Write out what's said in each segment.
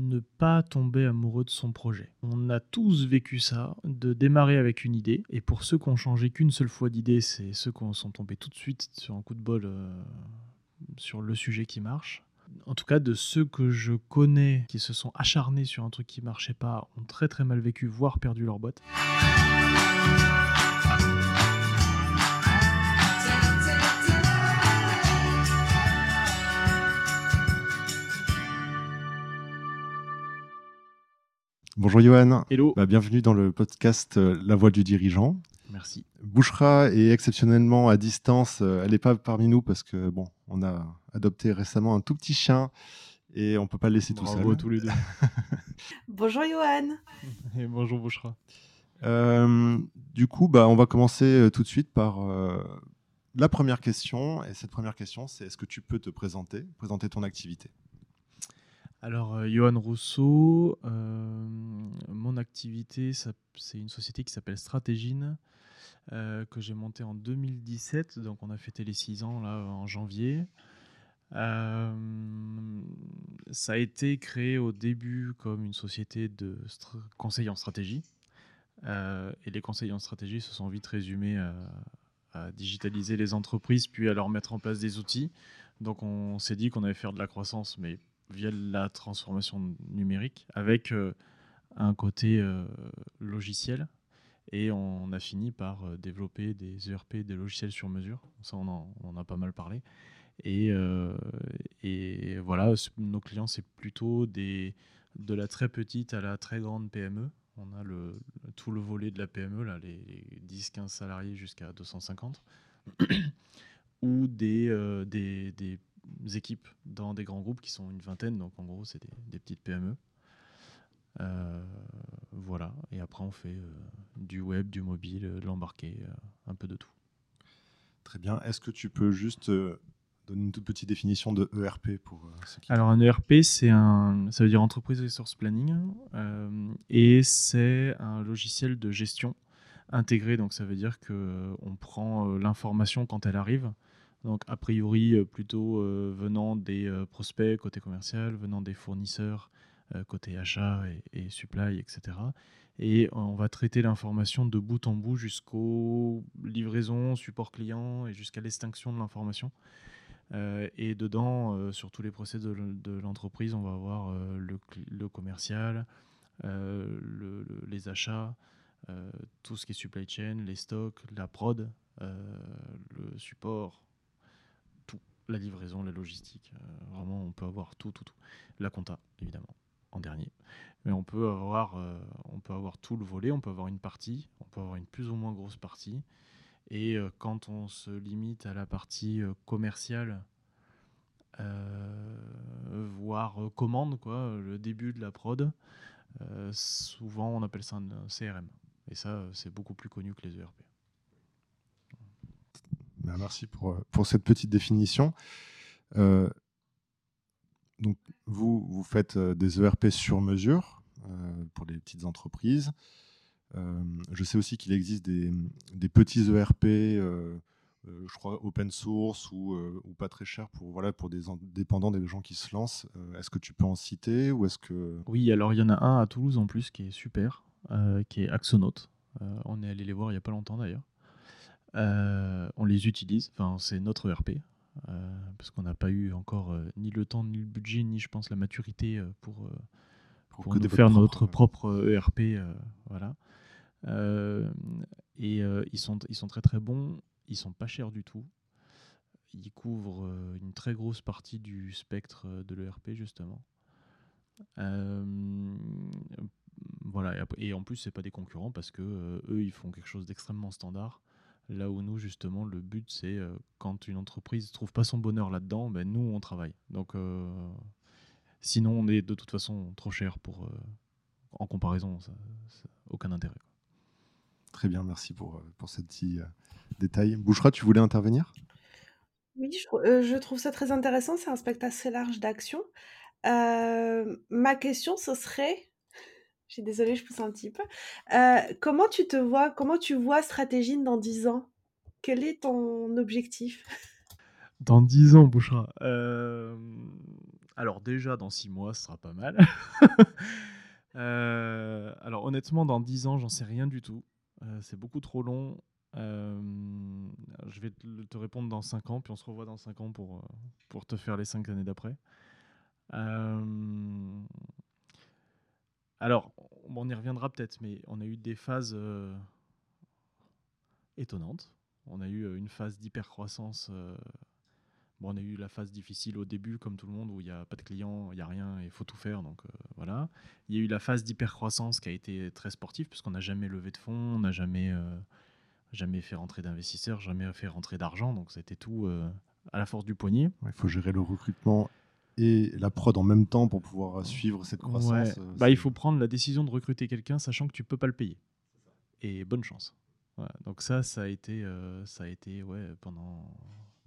ne pas tomber amoureux de son projet. On a tous vécu ça, de démarrer avec une idée, et pour ceux qui ont changé qu'une seule fois d'idée, c'est ceux qui sont tombés tout de suite sur un coup de bol euh, sur le sujet qui marche. En tout cas, de ceux que je connais qui se sont acharnés sur un truc qui marchait pas, ont très très mal vécu, voire perdu leur boîte. Bonjour Johan. Hello. Bah, bienvenue dans le podcast euh, La Voix du dirigeant. Merci. Bouchra est exceptionnellement à distance. euh, Elle n'est pas parmi nous parce que bon, on a adopté récemment un tout petit chien et on peut pas le laisser tout Bravo seul. à tous les deux. Bonjour Johan. Et bonjour Bouchra. Euh, du coup, bah, on va commencer tout de suite par euh, la première question. Et cette première question, c'est est-ce que tu peux te présenter, présenter ton activité? Alors, euh, Johan Rousseau, euh, mon activité, c'est une société qui s'appelle Stratégine, euh, que j'ai montée en 2017. Donc, on a fêté les 6 ans là en janvier. Euh, ça a été créé au début comme une société de conseils en stratégie. Et les conseils en stratégie se sont vite résumés à, à digitaliser les entreprises, puis à leur mettre en place des outils. Donc on s'est dit qu'on allait faire de la croissance, mais via la transformation numérique, avec euh, un côté euh, logiciel. Et on a fini par euh, développer des ERP, des logiciels sur mesure. Ça, on en, a pas mal parlé. Et, voilà, nos clients, c'est plutôt des, de la très petite à la très grande PME. On a tout le volet de la PME, là, les, les 10-15 salariés jusqu'à 250. ou des, euh, des équipes dans des grands groupes qui sont une vingtaine. Donc en gros, c'est des, des petites PME. Euh, voilà. Et après, on fait euh, du web, du mobile, euh, de l'embarqué, un peu de tout. Très bien. Est-ce que tu peux juste donner une toute petite définition de ERP pour ceux qui Alors un ERP, c'est un, ça veut dire Enterprise Resource Planning, et c'est un logiciel de gestion intégré. Donc ça veut dire que on prend l'information quand elle arrive. Donc a priori euh, plutôt euh, venant des euh, prospects côté commercial, venant des fournisseurs côté achat et, supply, etc. Et on va traiter l'information de bout en bout jusqu'aux livraisons, support client et jusqu'à l'extinction de l'information. Et dedans, sur tous les process de, l'entreprise, on va avoir le, commercial, le- le- les achats, tout ce qui est supply chain, les stocks, la prod, le support, la livraison, la logistique. euh, vraiment, on peut avoir tout, tout, tout. La compta, évidemment, en dernier. Mais on peut avoir, euh, on peut avoir tout le volet, on peut avoir une partie, on peut avoir une plus ou moins grosse partie. Et euh, quand on se limite à la partie commerciale, voire commande, quoi, le début de la prod, souvent on appelle ça un, CRM. Et ça, c'est beaucoup plus connu que les ERP. Ben, merci pour, euh, pour cette petite définition. Euh, donc, vous, vous faites euh, des ERP sur mesure pour les petites entreprises. Je sais aussi qu'il existe des, des petits ERP, je crois open source ou, ou pas très cher pour, voilà, pour des indépendants, des gens qui se lancent. Est-ce que tu peux en citer ou est-ce que... Oui, alors il y en a un à Toulouse en plus qui est super, qui est Axonote. Euh, on est allé les voir il n'y a pas longtemps d'ailleurs. Euh, on les utilise, enfin c'est notre ERP, euh, parce qu'on n'a pas eu encore euh, ni le temps, ni le budget, ni je pense la maturité pour, pour nous faire propre- notre propre ERP. euh, voilà. Et ils, sont, ils sont très très bons, ils sont pas chers du tout. Ils couvrent euh, une très grosse partie du spectre de l'ERP justement. Euh, voilà, et, en plus, c'est pas des concurrents parce que euh, eux, ils font quelque chose d'extrêmement standard. Là où nous, justement, le but, c'est euh, quand une entreprise trouve pas son bonheur là-dedans, ben, nous, on travaille. Donc, euh, sinon, on est de toute façon trop cher pour, euh, en comparaison, ça, ça- aucun intérêt. quoi. Très bien, merci pour, pour ce petit euh, détail. Bouchera, tu voulais intervenir? Oui, je, trou- euh, je trouve ça très intéressant. C'est un spectre assez large d'action. Euh, ma question, ce serait, je suis désolée, je pousse un petit peu. Euh, comment tu te vois, comment tu vois Stratégine dans 10 ans? Quel est ton objectif? Dans 10 ans, Bouchera. Euh, Alors déjà, dans six mois, ce sera pas mal. Euh, alors honnêtement, dans dix ans, j'en sais rien du tout. C'est beaucoup trop long. Je vais te, répondre dans cinq ans, puis on se revoit dans cinq ans pour, pour te faire les cinq années d'après. Alors, on y reviendra peut-être, mais on a eu des phases étonnantes. On a eu une phase d'hypercroissance Bon, on a eu la phase difficile au début, comme tout le monde, où il n'y a pas de clients, il n'y a rien, il faut tout faire. Donc euh, voilà. Il y a eu la phase d'hypercroissance qui a été très sportive, puisqu'on n'a jamais levé de fonds, on n'a jamais, euh, jamais fait rentrer d'investisseurs, jamais fait rentrer d'argent. Donc c'était tout euh, à la force du poignet. Il faut gérer le recrutement et la prod en même temps pour pouvoir suivre cette croissance. bah, il faut prendre la décision de recruter quelqu'un, sachant que tu peux pas le payer. Et bonne chance. Donc ça, ça a été, ça a été ouais, pendant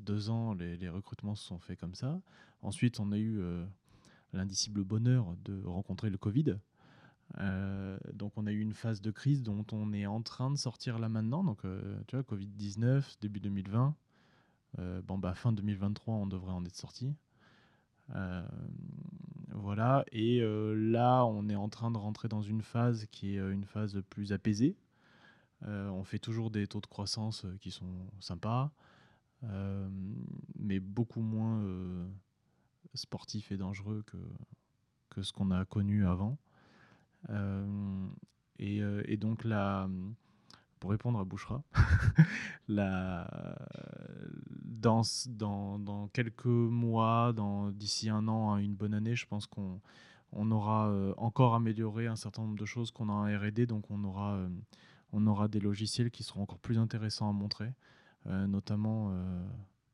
deux ans, les, recrutements se sont faits comme ça. Ensuite, on a eu euh, l'indicible bonheur de rencontrer le Covid. Euh, donc on a eu une phase de crise dont on est en train de sortir là maintenant. Donc euh, tu vois, Covid-19, début 2020. bon bah fin 2023, on devrait en être sorti. Voilà. Et là, on est en train de rentrer dans une phase qui est une phase plus apaisée. on fait toujours des taux de croissance qui sont sympas. Euh, mais beaucoup moins euh, sportif et dangereux que, que ce qu'on a connu avant. Euh, et, donc là, pour répondre à Bouchera, la, dans, quelques mois, d'ici un an à une bonne année, je pense qu'on on aura encore amélioré un certain nombre de choses qu'on a en R&D, donc on aura, on aura des logiciels qui seront encore plus intéressants à montrer. Euh, notamment, euh,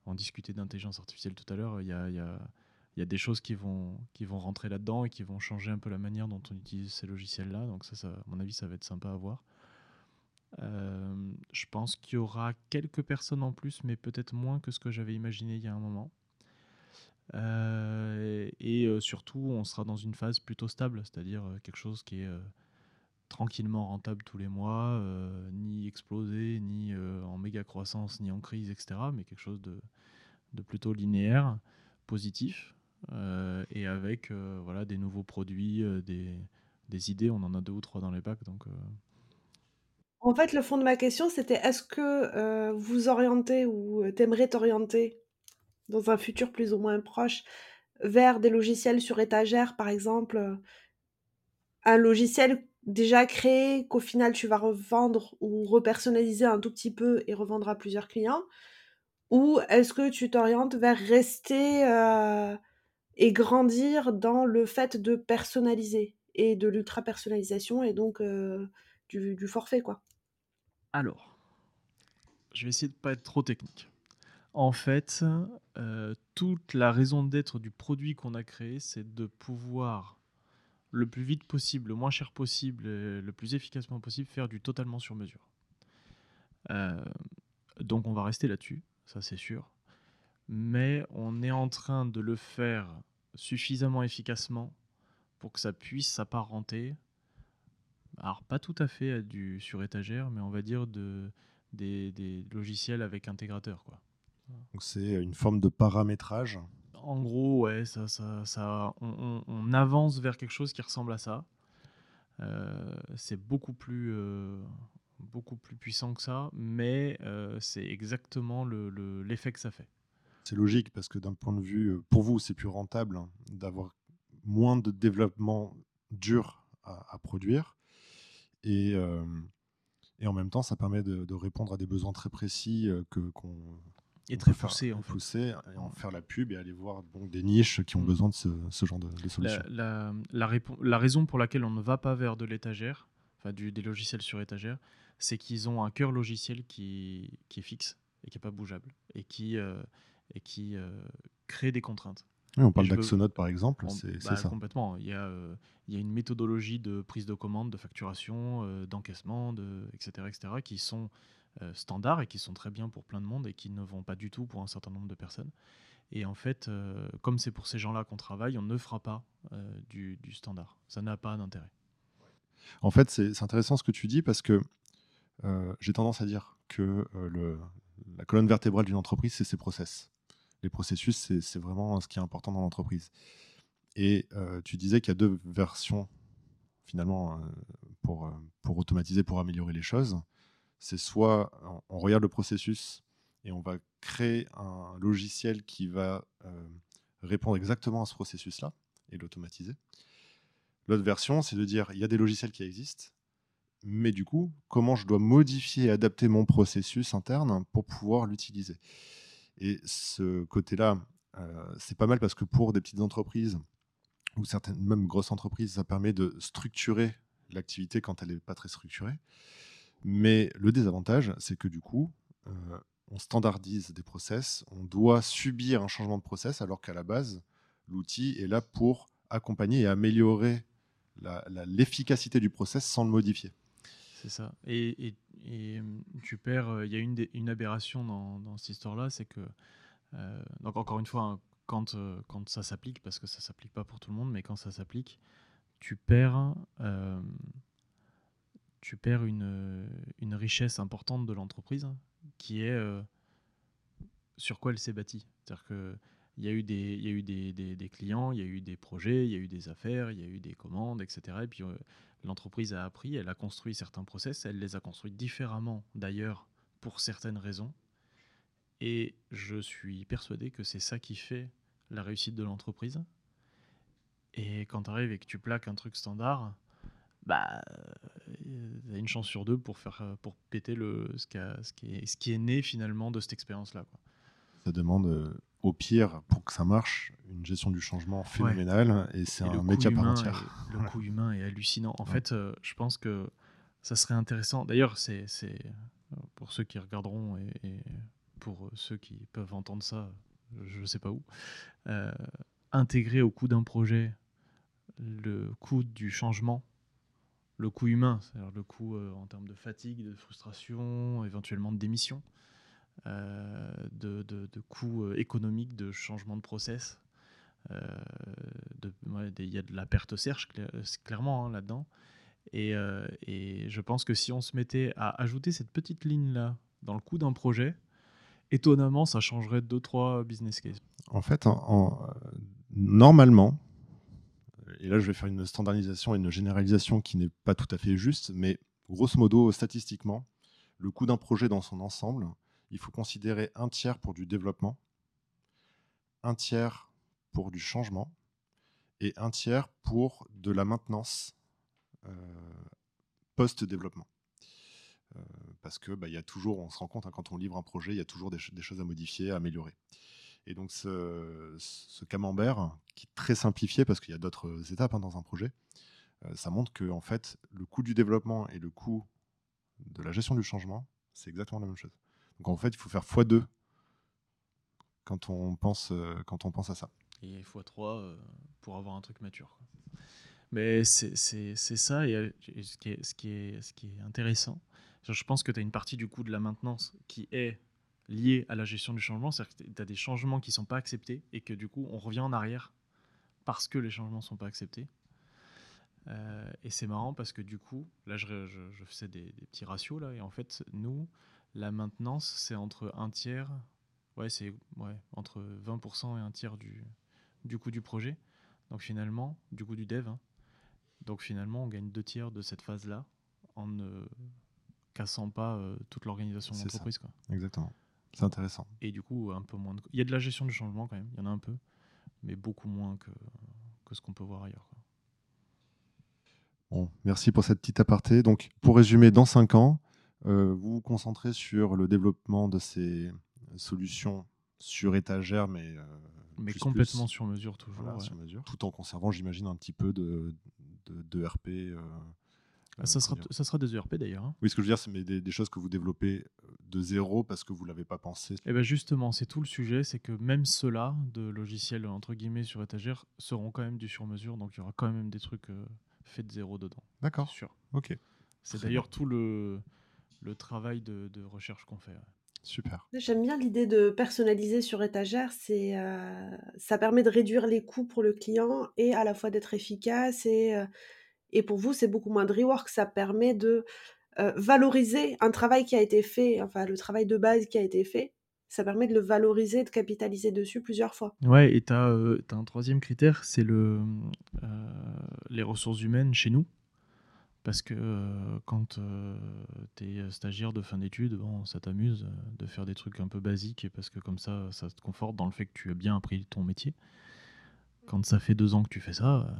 on discutait d'intelligence artificielle tout à l'heure, il y a, des choses qui vont, rentrer là-dedans et qui vont changer un peu la manière dont on utilise ces logiciels-là. Donc ça, à mon avis, ça va être sympa à voir. Euh, je pense qu'il y aura quelques personnes en plus, mais peut-être moins que ce que j'avais imaginé il y a un moment. et surtout, on sera dans une phase plutôt stable, c'est-à-dire quelque chose qui est tranquillement rentable tous les mois, euh, ni explosé, ni euh, en méga croissance, ni en crise, etc. Mais quelque chose de, plutôt linéaire, positif, euh, et avec voilà, des nouveaux produits, des, des, idées. On en a deux ou trois dans les packs. Donc, En fait, le fond de ma question, c'était est-ce que vous orientez ou t'aimerais t'orienter dans un futur plus ou moins proche vers des logiciels sur étagère, par exemple, un logiciel déjà créé, qu'au final tu vas revendre ou repersonnaliser un tout petit peu et revendre à plusieurs clients? Ou est-ce que tu t'orientes vers rester et grandir dans le fait de personnaliser et de l'ultra personnalisation et donc du, forfait quoi? Alors, je vais essayer de pas être trop technique. En fait, euh, toute la raison d'être du produit qu'on a créé, c'est de pouvoir le plus vite possible, le moins cher possible, le plus efficacement possible, faire du totalement sur mesure. Euh, donc on va rester là-dessus, ça c'est sûr. Mais on est en train de le faire suffisamment efficacement pour que ça puisse s'apparenter. Alors pas tout à fait du sur étagère, mais on va dire de, des, des logiciels avec intégrateur. Quoi. Donc c'est une forme de paramétrage en gros, ouais, ça, ça, ça on, avance vers quelque chose qui ressemble à ça. Euh, c'est beaucoup plus, euh, beaucoup plus puissant que ça, mais euh, c'est exactement l'effet le, que ça fait. C'est logique parce que d'un point de vue, pour vous, c'est plus rentable d'avoir moins de développement dur à, produire. Et, et, en même temps, ça permet de, de, répondre à des besoins très précis que qu'on et très poussé en fait. et en faire la pub et aller voir donc, des niches qui ont mm. besoin de ce, genre de, solutions. La, la, la, raison pour laquelle on ne va pas vers de l'étagère, enfin du, des logiciels sur étagère, c'est qu'ils ont un cœur logiciel qui, qui, est fixe et qui n'est pas bougeable et qui, euh, et qui euh, crée des contraintes. On parle d'Axonote par exemple, c'est bah, ça. Complètement. Il y, a, euh, il y, a, une méthodologie de prise de commande, de facturation, d'encaissement, de, etc., etc., qui sont euh, standards et qui sont très bien pour plein de monde et qui ne vont pas du tout pour un certain nombre de personnes. Et en fait, euh, comme c'est pour ces gens-là qu'on travaille, on ne fera pas euh, du, standard. Ça n'a pas d'intérêt. En fait, c'est intéressant ce que tu dis parce que j'ai tendance à dire que le, la colonne vertébrale d'une entreprise, c'est ses process. Les processus, c'est vraiment ce qui est important dans l'entreprise. Et tu disais qu'il y a deux versions finalement pour, pour automatiser, pour améliorer les choses. C'est soit on regarde le processus et on va créer un logiciel qui va répondre exactement à ce processus-là et l'automatiser. L'autre version, c'est de dire il y a des logiciels qui existent, mais du coup, comment je dois modifier et adapter mon processus interne pour pouvoir l'utiliser? Et ce côté-là, euh, c'est pas mal parce que pour des petites entreprises ou certaines même grosses entreprises, ça permet de structurer l'activité quand elle n'est pas très structurée. Mais le désavantage, c'est que du coup, euh, on standardise des process, on doit subir un changement de process alors qu'à la base, l'outil est là pour accompagner et améliorer l'efficacité du process sans le modifier. C'est ça. Et, tu perds. Euh, il y a une, aberration dans, cette histoire-là, c'est que. Euh, donc, encore une fois, hein, quand, euh, ça s'applique, parce que ça s'applique pas pour tout le monde, mais quand ça s'applique, tu perds. tu perds une, richesse importante de l'entreprise qui est sur quoi elle s'est bâtie. C'est-à-dire que il y a eu, des, il y a eu des, des, clients, il y a eu des projets, il y a eu des affaires, il y a eu des commandes, etc. Et puis l'entreprise a appris, elle a construit certains process, elle les a construits différemment d'ailleurs pour certaines raisons. Et je suis persuadé que c'est ça qui fait la réussite de l'entreprise. Et quand tu arrives et que tu plaques un truc standard, bah, y a une chance sur deux pour, faire, pour péter le, ce, qui est, ce qui est né finalement de cette expérience-là. Ça demande euh, au pire, pour que ça marche, une gestion du changement phénoménale et c'est un métier à part entière. le coût humain est hallucinant. En fait, euh, je pense que ça serait intéressant. D'ailleurs, c'est pour ceux qui regarderont et, pour ceux qui peuvent entendre ça, je ne sais pas où, euh, intégrer au coût d'un projet le coût du changement, le coût humain, c'est-à-dire le coût euh, en termes de fatigue, de frustration, éventuellement de démission. Euh, de, de, coûts euh, économiques, de changement de process. Euh, il y a de la perte serge clairement hein, là-dedans. Et, je pense que si on se mettait à ajouter cette petite ligne-là dans le coût d'un projet, étonnamment, ça changerait 2-3 business cases. En fait, en, normalement, et là je vais faire une standardisation et une généralisation qui n'est pas tout à fait juste, mais grosso modo, statistiquement, le coût d'un projet dans son ensemble il faut considérer un tiers pour du développement, un tiers pour du changement et un tiers pour de la maintenance euh, post-développement. Euh, parce que bah, y a toujours, on se rend compte hein, quand on livre un projet, il y a toujours des, choses à modifier, à améliorer. Et donc ce, camembert, qui est très simplifié parce qu'il y a d'autres étapes hein, dans un projet, euh, ça montre que en fait, le coût du développement et le coût de la gestion du changement, c'est exactement la même chose. Donc en fait, il faut faire x2 quand on pense, euh, quand on pense à ça. Et x3 euh, pour avoir un truc mature. Mais c'est ça, et, euh, ce, qui est, ce, qui est, ce qui est intéressant, je pense que tu as une partie du coût de la maintenance qui est liée à la gestion du changement, c'est-à-dire que tu as des changements qui ne sont pas acceptés et que du coup on revient en arrière parce que les changements ne sont pas acceptés. et c'est marrant parce que du coup, là je, je, faisais des, des, petits ratios là, et en fait nous, la maintenance, c'est entre un tiers, ouais, c'est ouais, entre 20% et un tiers du, du coût du projet. Donc finalement, du coût du dev. Hein. Donc finalement, on gagne deux tiers de cette phase-là en ne cassant pas euh, toute l'organisation de l'entreprise. Exactement. C'est intéressant. Et du coup, un peu moins de... Il y a de la gestion du changement quand même, il y en a un peu, mais beaucoup moins que, que ce qu'on peut voir ailleurs. Bon, merci pour cette petite aparté. Donc, pour résumer, dans 5 ans, vous vous concentrez sur le développement de ces solutions sur étagère, mais, euh, mais complètement sur mesure toujours. sur mesure, tout en conservant, j'imagine, un petit peu de, de, RP. Euh, ah, ça, sera, ça sera des ERP d'ailleurs. Hein. Oui, ce que je veux dire, c'est des, des, choses que vous développez de zéro parce que vous ne l'avez pas pensé. Et eh bien justement, c'est tout le sujet, c'est que même ceux-là, de logiciels entre guillemets sur étagère, seront quand même du sur mesure, donc il y aura quand même des trucs faits de zéro dedans. D'accord. Sûr. Ok. C'est d'ailleurs tout le, le travail de, recherche qu'on fait. Super. J'aime bien l'idée de personnaliser sur étagère. C'est, euh, ça permet de réduire les coûts pour le client et à la fois d'être efficace. Et, euh, et pour vous, c'est beaucoup moins de rework. Ça permet de euh, valoriser un travail qui a été fait, enfin le travail de base qui a été fait, ça permet de le valoriser, de capitaliser dessus plusieurs fois. Ouais, et tu as, un troisième critère, c'est le, les ressources humaines chez nous. Parce que quand tu es stagiaire de fin d'études, bon, ça t'amuse de faire des trucs un peu basiques, parce que comme ça, ça te conforte dans le fait que tu as bien appris ton métier. Quand ça fait deux ans que tu fais ça,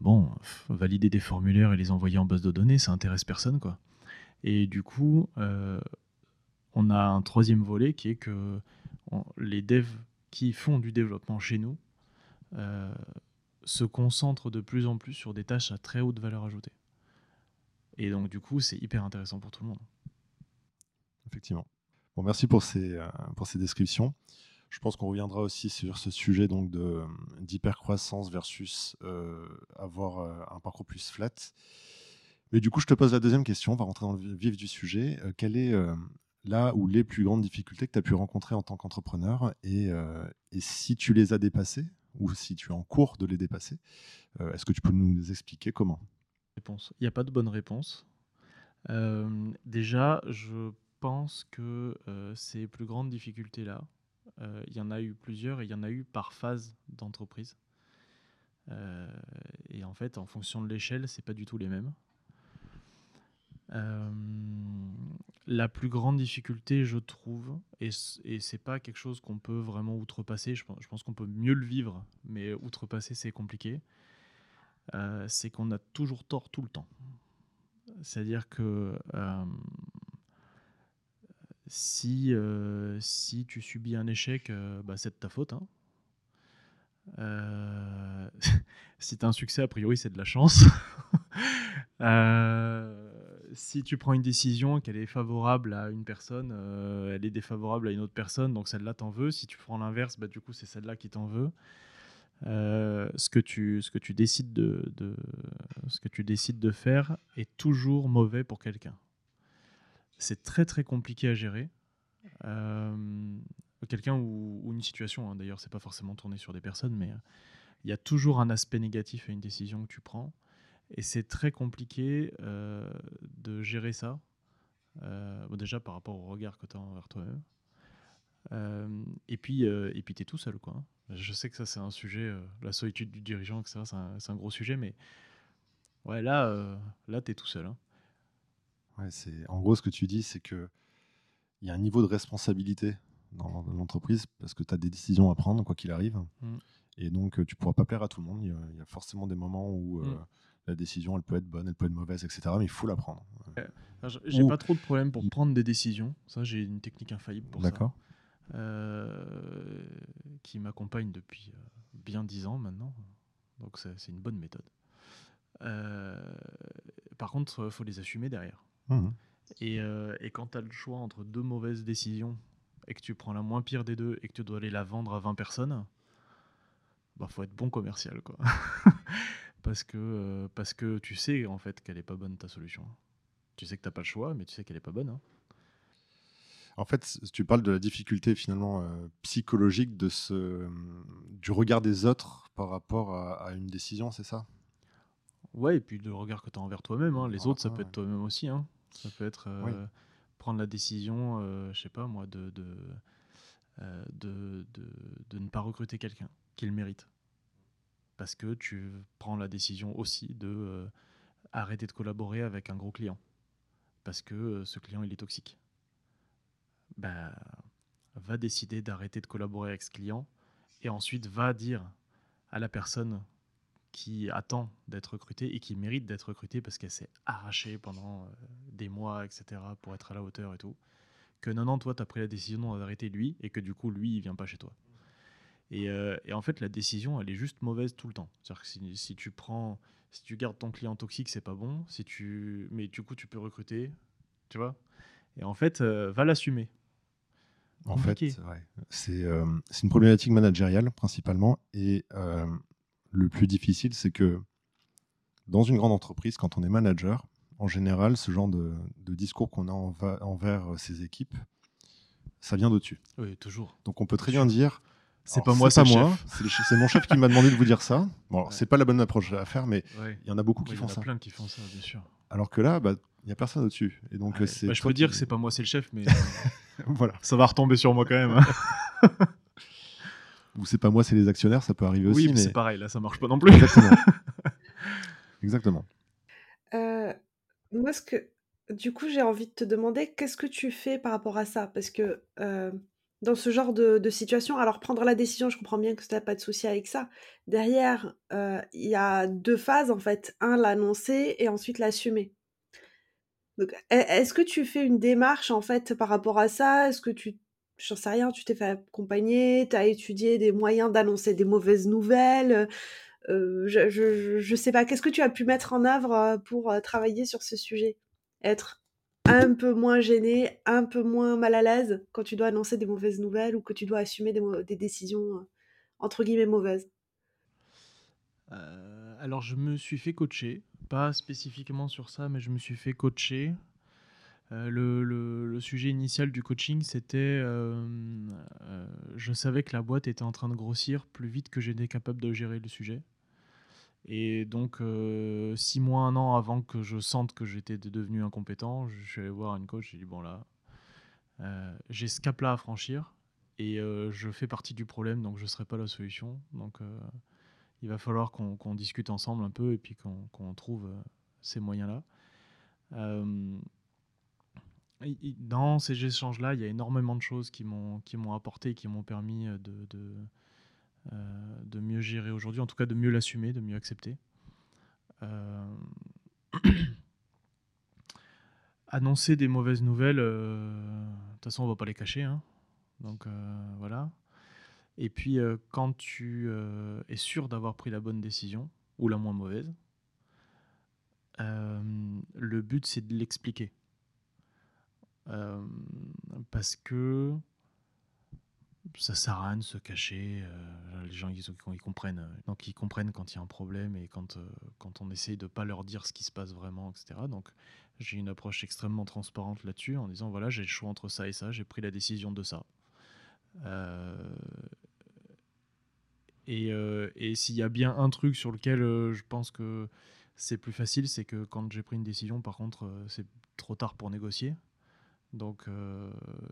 bon, valider des formulaires et les envoyer en base de données, ça intéresse personne, quoi. Et du coup, on a un troisième volet qui est que les devs qui font du développement chez nous euh, se concentrent de plus en plus sur des tâches à très haute valeur ajoutée. Et donc, du coup, c'est hyper intéressant pour tout le monde. Effectivement. Bon, merci pour ces, euh, pour ces descriptions. Je pense qu'on reviendra aussi sur ce sujet donc de d'hypercroissance versus euh, avoir un parcours plus flat. Mais du coup, je te pose la deuxième question. On va rentrer dans le vif du sujet. quel est là où les plus grandes difficultés que tu as pu rencontrer en tant qu'entrepreneur euh, et, si tu les as dépassées ou si tu es en cours de les dépasser, euh, est-ce que tu peux nous expliquer comment? Il n'y a pas de bonne réponse. Euh, déjà, je pense que ces plus grandes difficultés-là, il y en a eu plusieurs et il y en a eu par phase d'entreprise. et en fait, en fonction de l'échelle, c'est pas du tout les mêmes. Euh, la plus grande difficulté, je trouve, et, et c'est pas quelque chose qu'on peut vraiment outrepasser, je, pense qu'on peut mieux le vivre, mais outrepasser c'est compliqué, euh, c'est qu'on a toujours tort tout le temps. C'est-à-dire que euh, si, si tu subis un échec, bah, c'est de ta faute. Hein. si tu as un succès, a priori, c'est de la chance. euh, si tu prends une décision qu'elle est favorable à une personne, euh, elle est défavorable à une autre personne, donc celle-là t'en veut. Si tu prends l'inverse, bah, du coup c'est celle-là qui t'en veut. Euh, ce, que tu, décides de, faire est toujours mauvais pour quelqu'un. C'est très très compliqué à gérer. Euh, quelqu'un ou, une situation, hein, d'ailleurs, c'est pas forcément tourné sur des personnes, mais il y a toujours un aspect négatif à une décision que tu prends. Et c'est très compliqué euh, de gérer ça. Euh, déjà par rapport au regard que tu as envers toi-même. Euh, et puis, et tu es tout seul. Quoi. Je sais que ça, c'est un sujet, la solitude du dirigeant, etc. C'est un, gros sujet, mais ouais, là, là tu es tout seul. Hein. Ouais, en gros, ce que tu dis, c'est que il y a un niveau de responsabilité dans l'entreprise parce que tu as des décisions à prendre, quoi qu'il arrive. Mmh. Et donc, tu pourras pas plaire à tout le monde. Il y a, forcément des moments où. Mmh la décision, elle peut être bonne, elle peut être mauvaise, etc. Mais il faut la prendre. J'ai pas trop de problème pour prendre des décisions. Ça, j'ai une technique infaillible pour ça. D'accord. Euh, qui m'accompagne depuis euh, bien dix ans maintenant. Donc c'est une bonne méthode. Euh, par contre, il faut les assumer derrière. Mmh. Et, et, quand tu as le choix entre deux mauvaises décisions et que tu prends la moins pire des deux et que tu dois aller la vendre à 20 personnes, bah faut être bon commercial quoi. parce que, euh, parce que tu sais en fait qu'elle est pas bonne ta solution. Tu sais que tu n'as pas le choix, mais tu sais qu'elle est pas bonne. Hein. En fait, tu parles de la difficulté finalement euh, psychologique de ce, du regard des autres par rapport à, une décision, c'est ça? Ouais, et puis le regard que tu as envers toi-même. Hein. Les autres, ça peut être toi-même aussi. Hein. Ça peut être euh, prendre la décision, je sais pas moi, de, de, de, de ne pas recruter quelqu'un qui le mérite parce que tu prends la décision aussi de euh, arrêter de collaborer avec un gros client parce que euh, ce client il est toxique. Bah, va décider d'arrêter de collaborer avec ce client et ensuite va dire à la personne qui attend d'être recrutée et qui mérite d'être recrutée parce qu'elle s'est arrachée pendant euh, des mois, etc., pour être à la hauteur et tout, que non, non, toi, tu as pris la décision d'arrêter lui et que du coup, lui, il vient pas chez toi. Euh, et, en fait, la décision, elle est juste mauvaise tout le temps. C'est-à-dire que si, tu prends, si tu gardes ton client toxique, c'est pas bon. Si tu, mais du coup, tu peux recruter, tu vois. Et en fait, euh, va l'assumer. En fait, c'est euh, c'est une problématique managériale principalement. Et le plus difficile, c'est que dans une grande entreprise, quand on est manager, en général, ce genre de, de discours qu'on a envers ses équipes, ça vient d'au-dessus. Oui, toujours. Donc on peut très bien dire c'est pas moi, c'est moi. C'est mon chef qui m'a demandé de vous dire ça. Bon, c'est pas la bonne approche à faire, mais il y en a beaucoup qui font ça. Il y en a plein qui font ça, bien sûr. Alors que là, bah, Il n'y a personne au-dessus. Et donc, Ouais, c'est bah, je peux dire que c'est pas moi, c'est le chef, mais voilà. ça va retomber sur moi quand même. hein. Ou c'est pas moi, c'est les actionnaires, ça peut arriver oui, aussi. mais mais... c'est pareil, là, ça marche pas non plus. Exactement. Exactement. Euh, moi, ce que, du coup, j'ai envie de te demander, qu'est-ce que tu fais par rapport à ça? Parce que euh, dans ce genre de, de situation, alors prendre la décision, je comprends bien que tu n'as pas de souci avec ça. Derrière, euh, il y a deux phases, en fait. Un, l'annoncer et ensuite l'assumer. E- est-ce que tu fais une démarche, en fait, par rapport à ça? Est-ce que tu, j'en sais rien, tu t'es fait accompagner, tu as étudié des moyens d'annoncer des mauvaises nouvelles? Euh, je, je, sais pas, qu'est-ce que tu as pu mettre en œuvre euh, pour euh, travailler sur ce sujet? Être un peu moins gêné, un peu moins mal à l'aise quand tu dois annoncer des mauvaises nouvelles ou que tu dois assumer des, décisions entre guillemets mauvaises? Alors, je me suis fait coacher, pas spécifiquement sur ça, mais je me suis fait coacher. Euh, le, le- sujet initial du coaching, c'était euh, euh, je savais que la boîte était en train de grossir plus vite que j'étais capable de gérer le sujet. Et donc, euh, six mois, un an avant que je sente que j'étais de- devenu incompétent, je suis allé voir une coach. J'ai dit bon là, j'ai ce cap-là à franchir et je fais partie du problème, donc je ne serai pas la solution. Donc, il va falloir qu'on discute ensemble un peu et puis qu'on trouve euh, ces moyens-là. Euh, dans ces échanges-là, il y a énormément de choses qui m'ont apporté qui m'ont permis euh, de, de, mieux gérer aujourd'hui, en tout cas de mieux l'assumer, de mieux accepter. Annoncer des mauvaises nouvelles, de toute façon, on va pas les cacher. hein. Donc voilà. Et puis, euh, quand tu euh, es sûr d'avoir pris la bonne décision, ou la moins mauvaise, euh, le but, c'est de l'expliquer. Parce que ça sert de se cacher. les gens, ils, comprennent. Donc, ils comprennent quand il y a un problème et quand, quand on essaye de pas leur dire ce qui se passe vraiment, etc. Donc, j'ai une approche extrêmement transparente là-dessus en disant voilà, j'ai le choix entre ça et ça, j'ai pris la décision de ça. Et, euh, et s'il y a bien un truc sur lequel euh, je pense que c'est plus facile, c'est que quand j'ai pris une décision, par contre, euh, c'est trop tard pour négocier. Donc,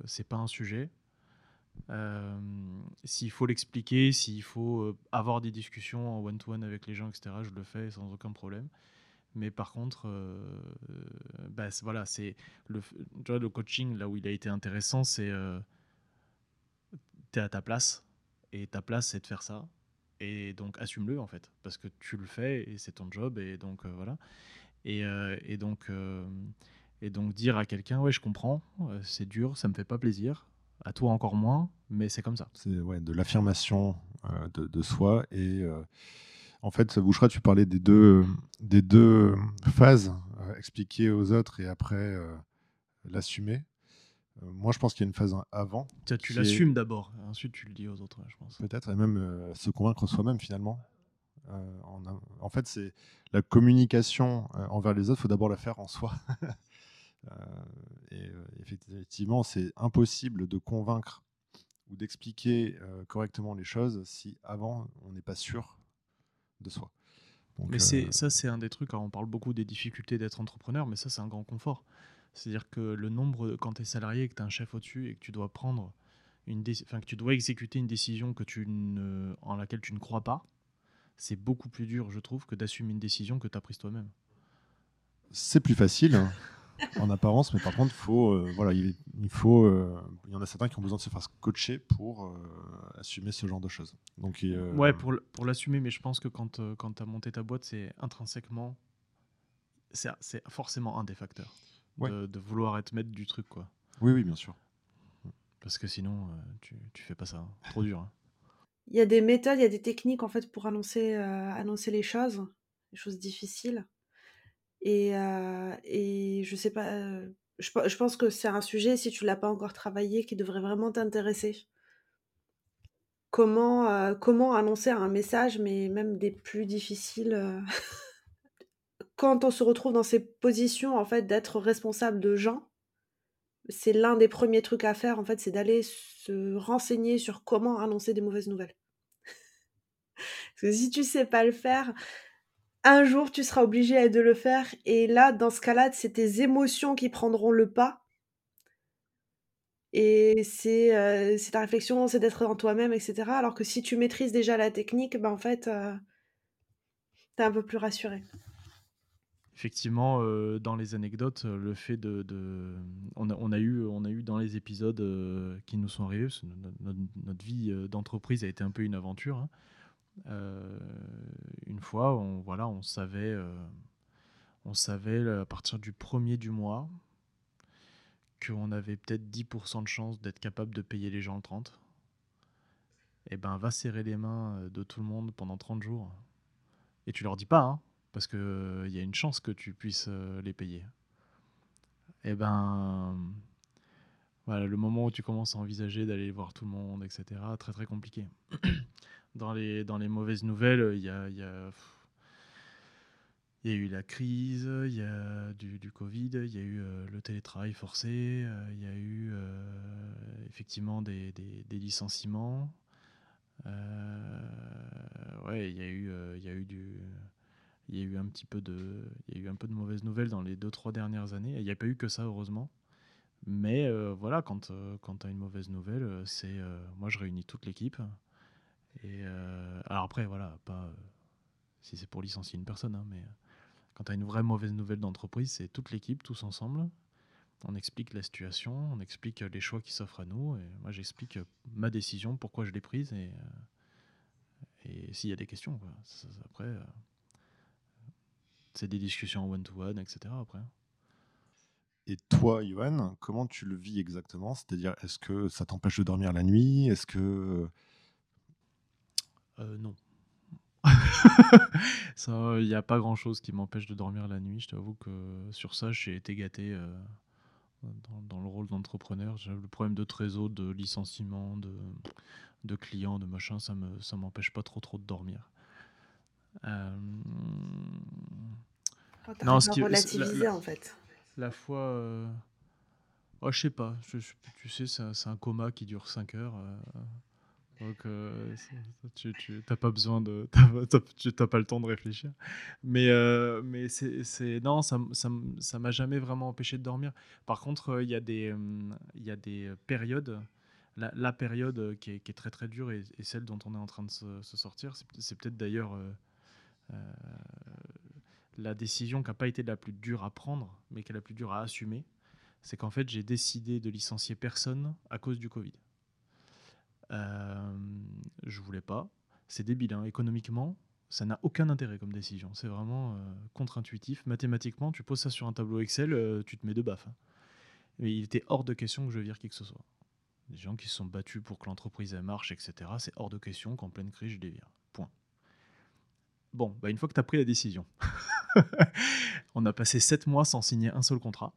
c'est pas un sujet. S'il faut l'expliquer, s'il faut avoir des discussions en one-to-one avec les gens, etc., je le fais sans aucun problème. Mais par contre, bah, voilà, c'est le, le coaching, là où il a été intéressant, c'est tu es à ta place, et ta place, c'est de faire ça. Et donc, assume-le, en fait, parce que tu le fais, et c'est ton job, et donc, euh, voilà. Et, euh, donc, euh, et donc, dire à quelqu'un, ouais, je comprends, c'est dur, ça me fait pas plaisir, à toi encore moins, mais c'est comme ça. C'est ouais, de l'affirmation de, soi. Et en fait, Bouchra, tu parlais des deux, des deux phases, expliquer aux autres et après l'assumer. Euh, moi, je pense qu'il y a une phase avant, Tu, tu Qui est- l'assumes d'abord, ensuite tu le dis aux autres, je pense. peut-être, et même euh, se convaincre soi-même finalement. Euh, en, fait, c'est la communication envers les autres, il faut d'abord la faire en soi. Et effectivement, c'est impossible de convaincre ou d'expliquer euh, correctement les choses si avant on n'est pas sûr de soi. Donc, Mais euh, ça, c'est un des trucs. Alors on parle beaucoup des difficultés d'être entrepreneur, mais ça, c'est un grand confort. C'est-à-dire que le nombre, quand tu es salarié et que tu as un chef au-dessus et que tu dois prendre une enfin, que tu dois exécuter une décision que tu ne, en laquelle tu ne crois pas, c'est beaucoup plus dur, je trouve, que d'assumer une décision que tu as prise toi-même. c'est plus facile hein, en apparence, mais par contre, faut, euh, voilà, il, il faut, euh, il y en a certains qui ont besoin de se faire coacher pour euh, assumer ce genre de choses. Donc, Ouais, pour, l'assumer, mais je pense que quand, quand tu as monté ta boîte, c'est intrinsèquement, c'est forcément un des facteurs Ouais. de, de vouloir être maître du truc, quoi. oui, oui, bien sûr. Parce que sinon, euh, tu, tu fais pas ça. hein. Trop dur. hein. Il y a des méthodes, il y a des techniques en fait pour annoncer, euh, annoncer les choses, les choses difficiles. Et, euh, et je sais pas, euh, je, je pense que c'est un sujet, si tu l'as pas encore travaillé, qui devrait vraiment t'intéresser. Comment, euh, comment annoncer un message, mais même des plus difficiles. euh, Quand on se retrouve dans ces positions, en fait, d'être responsable de gens, c'est l'un des premiers trucs à faire, en fait, c'est d'aller se renseigner sur comment annoncer des mauvaises nouvelles. Parce que si tu sais pas le faire, un jour, tu seras obligé de le faire et là, dans ce cas-là, c'est tes émotions qui prendront le pas et c'est, c'est ta réflexion, c'est d'être dans toi-même et cetera. Alors que si tu maîtrises déjà la technique, bah, en fait, heu tu es un peu plus rassuré. Effectivement, euh, dans les anecdotes, euh, le fait de, on a, eu, on a eu dans les épisodes euh, qui nous sont arrivés, notre, vie d'entreprise a été un peu une aventure. hein. Une fois, on, voilà, on savait, on savait à partir du premier du mois qu'on avait peut-être 10% de chance d'être capable de payer les gens le 30. Et ben, va serrer les mains de tout le monde pendant 30 jours. Et tu leur dis pas, hein, parce qu'il il y a une chance que tu puisses euh, les payer. Et ben, voilà, le moment où tu commences à envisager d'aller voir tout le monde, etc., très très compliqué. dans, les, dans les mauvaises nouvelles, il y a, y a, eu la crise, il y a du, du Covid, il y a eu euh, le télétravail forcé, euh, il y a eu euh, effectivement des, des- des licenciements. Euh, ouais, il y a eu, euh, il y a eu du, il y a eu un petit peu de, il y a eu un peu de mauvaises nouvelles dans les deux trois dernières années. Il n'y a pas eu que ça heureusement. Mais euh, voilà, quand, euh, quand tu as une mauvaise nouvelle, euh, c'est moi je réunis toute l'équipe. Et alors après voilà, pas si c'est pour licencier une personne, hein, mais quand tu as une vraie mauvaise nouvelle d'entreprise, c'est toute l'équipe, tous ensemble. On explique la situation, on explique les choix qui s'offrent à nous. Et moi j'explique ma décision, pourquoi je l'ai prise et, et s'il y a des questions. quoi. Après, c'est des discussions en one-to-one, etc. Après. Et toi, Yohan, comment tu le vis exactement? C'est-à-dire, est-ce que ça t'empêche de dormir la nuit? Est-ce que Euh, non. ça, il n'y a pas grand chose qui m'empêche de dormir la nuit. Je t'avoue que sur ça, j'ai été gâté euh, dans, dans le rôle d'entrepreneur. Le problème de trésor, de licenciement, de, de clients, de machin, ça me, ça m'empêche pas trop trop de dormir. Euh, Oh, Non, ce qui- relativiser, la- la- en fait. la fois, euh, ouais, je sais pas. Je- je- tu sais, c'est un, coma qui dure 5 heures. euh, donc, euh, tu, t'as pas besoin de, tu t'as pas le temps de réfléchir. Mais, euh, mais c'est, non, ça, ça m'a jamais vraiment empêché de dormir. Par contre, il y a des, y a des périodes. La, la période qui est, qui est très très dure et, et celle dont on est en train de se, se sortir, c'est, peut- c'est peut-être d'ailleurs la décision qui n'a pas été la plus dure à prendre, mais qui est la plus dure à assumer, c'est qu'en fait j'ai décidé de licencier personne à cause du Covid. Euh, je voulais pas. C'est débile, hein. économiquement, ça n'a aucun intérêt comme décision. C'est vraiment euh, contre-intuitif. Mathématiquement, tu poses ça sur un tableau Excel, euh, tu te mets deux baffes. hein. Mais il était hors de question que je vire qui que ce soit. Des gens qui se sont battus pour que l'entreprise marche, etc. C'est hors de question qu'en pleine crise, je les vire. Point. Bon, bah une fois que tu as pris la décision, on a passé 7 mois sans signer un seul contrat.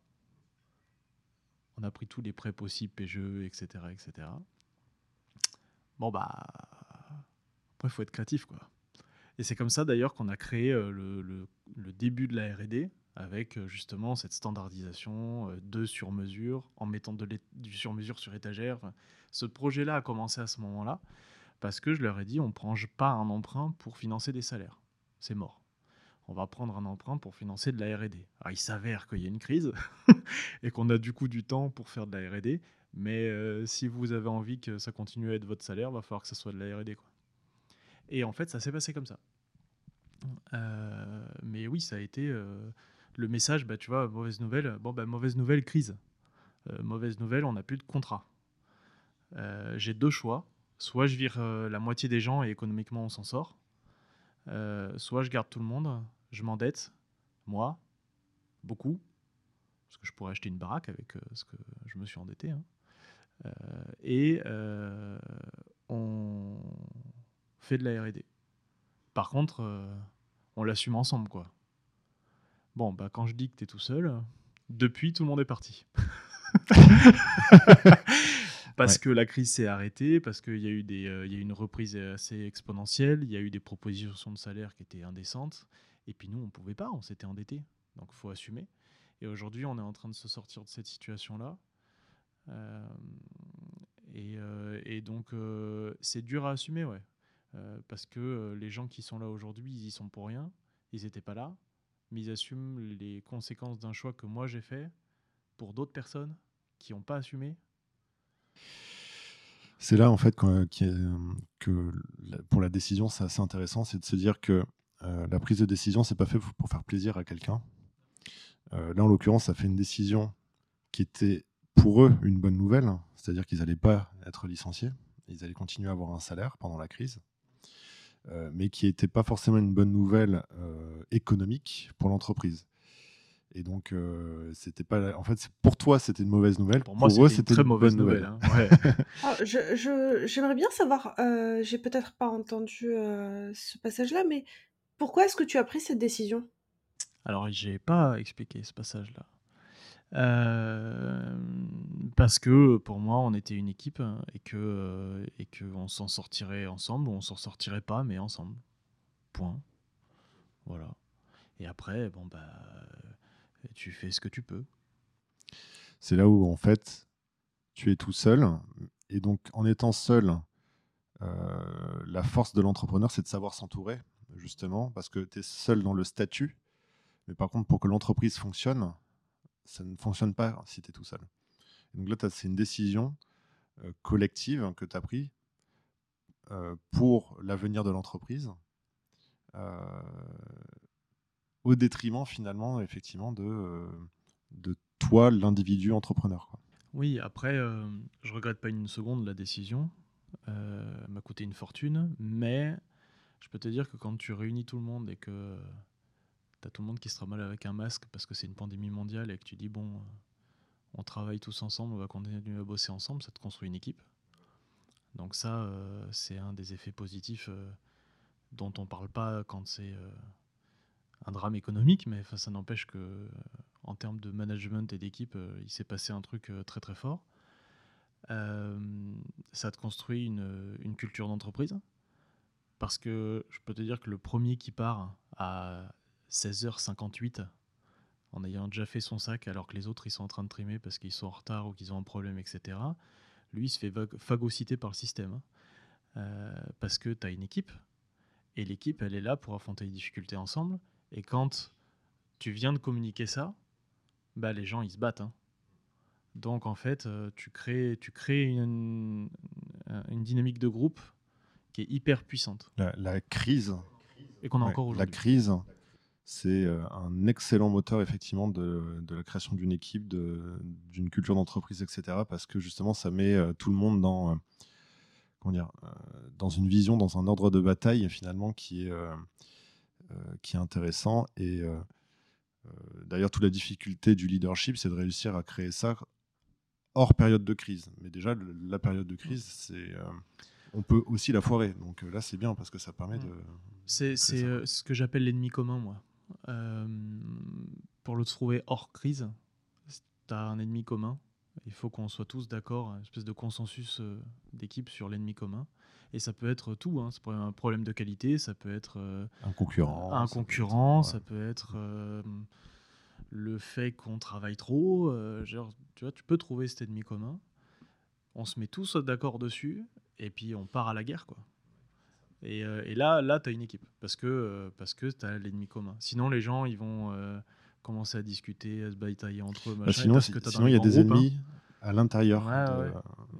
On a pris tous les prêts possibles, PGE, etc. etc. Bon, bah. Après, il faut être créatif, quoi. Et c'est comme ça, d'ailleurs, qu'on a créé euh, le, début de la RD, avec euh, justement cette standardisation euh, de sur-mesure, en mettant de du sur-mesure sur étagère. Ce projet-là a commencé à ce moment-là, parce que je leur ai dit on ne prend pas un emprunt pour financer des salaires. C'est mort. On va prendre un emprunt pour financer de la RD. Il s'avère qu'il y a une crise et qu'on a du coup du temps pour faire de la RD, mais euh, si vous avez envie que ça continue à être votre salaire, va falloir que ça soit de la R&D. Et en fait, ça s'est passé comme ça. Euh, mais oui, ça a été euh, le message, bah tu vois, mauvaise nouvelle. Bah mauvaise nouvelle, crise. Mauvaise nouvelle, on n'a plus de contrat. J'ai deux choix. Soit je vire la moitié des gens et économiquement on s'en sort. Euh, soit je garde tout le monde, je m'endette, moi, beaucoup, parce que je pourrais acheter une baraque avec euh, ce que je me suis endetté. hein. Euh, et on fait de la R&D. Par contre, on l'assume ensemble, quoi. Bon, bah quand je dis que t'es tout seul, depuis tout le monde est parti. parce Ouais. que la crise s'est arrêtée, parce qu'il y a eu des, euh, il y a eu une reprise assez exponentielle, il y a eu des propositions de salaire qui étaient indécentes, et puis nous on pouvait pas, on s'était endetté, donc faut assumer. Et aujourd'hui on est en train de se sortir de cette situation-là. Euh, et, euh, et donc, euh, c'est dur à assumer, ouais. Euh, parce que euh, les gens qui sont là aujourd'hui, ils y sont pour rien. ils n'étaient pas là, mais ils assument les conséquences d'un choix que moi j'ai fait pour d'autres personnes qui n'ont pas assumé. C'est là, en fait, que pour la décision, c'est assez intéressant, c'est de se dire que euh, la prise de décision, c'est pas fait pour faire plaisir à quelqu'un. Euh, là, en l'occurrence, ça fait une décision qui était pour eux une bonne nouvelle, c'est-à-dire qu'ils n'allaient pas être licenciés, ils allaient continuer à avoir un salaire pendant la crise, euh, mais qui n'était pas forcément une bonne nouvelle économique pour l'entreprise. Et donc, c'était pas. En fait, pour toi, c'était une mauvaise nouvelle. Pour moi, c'était une très mauvaise nouvelle. Hein. J'aimerais bien savoir. J'ai peut-être pas entendu ce passage-là, mais pourquoi est-ce que tu as pris cette décision? Alors, j'ai pas expliqué ce passage-là. Euh, parce que pour moi, on était une équipe et que euh, et que on s'en sortirait ensemble ou on s'en sortirait pas, mais ensemble. Point. Voilà. Et après, bon bah, tu fais ce que tu peux. C'est là où en fait, tu es tout seul et donc en étant seul, euh, la force de l'entrepreneur, c'est de savoir s'entourer justement, parce que tu es seul dans le statut. Mais par contre, pour que l'entreprise fonctionne, ça ne fonctionne pas si tu es tout seul. donc là, c'est une décision euh, collective que tu as prise euh, pour l'avenir de l'entreprise, au détriment finalement, effectivement, de, de toi, l'individu entrepreneur. Oui, après, je regrette pas une seconde la décision. m'a coûté une fortune, mais je peux te dire que quand tu réunis tout le monde et que tu as tout le monde qui se mal avec un masque parce que c'est une pandémie mondiale et que tu dis, bon, euh, on travaille tous ensemble, on va continuer à bosser ensemble, ça te construit une équipe. Donc ça, euh, c'est un des effets positifs euh, dont on parle pas quand c'est un drame économique, mais ça n'empêche que en termes de management et d'équipe, il s'est passé un truc très très fort. ça te construit une, culture d'entreprise parce que je peux te dire que le premier qui part à 16h58 en ayant déjà fait son sac alors que les autres ils sont en train de trimer parce qu'ils sont en retard ou qu'ils ont un problème, etc. Lui il se fait phagocyter par le système. Hein. Euh, parce que tu as une équipe et l'équipe elle est là pour affronter les difficultés ensemble. Et quand tu viens de communiquer ça, bah, les gens ils se battent. Hein. Donc en fait, euh, tu crées, tu crées une, une dynamique de groupe qui est hyper puissante. La, crise. Et qu'on a encore aujourd'hui. La crise, c'est euh, un excellent moteur effectivement de, de la création d'une équipe, d'une culture d'entreprise, etc. Parce que justement, ça met euh, tout le monde dans, euh, comment dire, dans une vision, dans un ordre de bataille finalement qui est, qui est intéressant. Et d'ailleurs, toute la difficulté du leadership, c'est de réussir à créer ça hors période de crise. Mais déjà, la période de crise, c'est on peut aussi la foirer. Donc euh, là, c'est bien parce que ça permet de. C'est euh, ce que j'appelle l'ennemi commun, moi. Euh, pour le trouver hors crise, tu as un ennemi commun. Il faut qu'on soit tous d'accord, une espèce de consensus d'équipe sur l'ennemi commun. Et ça peut être tout. Hein. Ça peut être un problème de qualité, ça peut être un concurrent. Un concurrent, ça peut être, le fait qu'on travaille trop. genre, tu vois, tu peux trouver cet ennemi commun. On se met tous d'accord dessus et puis on part à la guerre, quoi. Et, euh, et là, là tu as une équipe, parce que, euh, parce que tu as l'ennemi commun. Sinon, les gens, ils vont euh, commencer à discuter, à se batailler entre eux. Bah, sinon, sinon il y a des hein. ennemis à l'intérieur.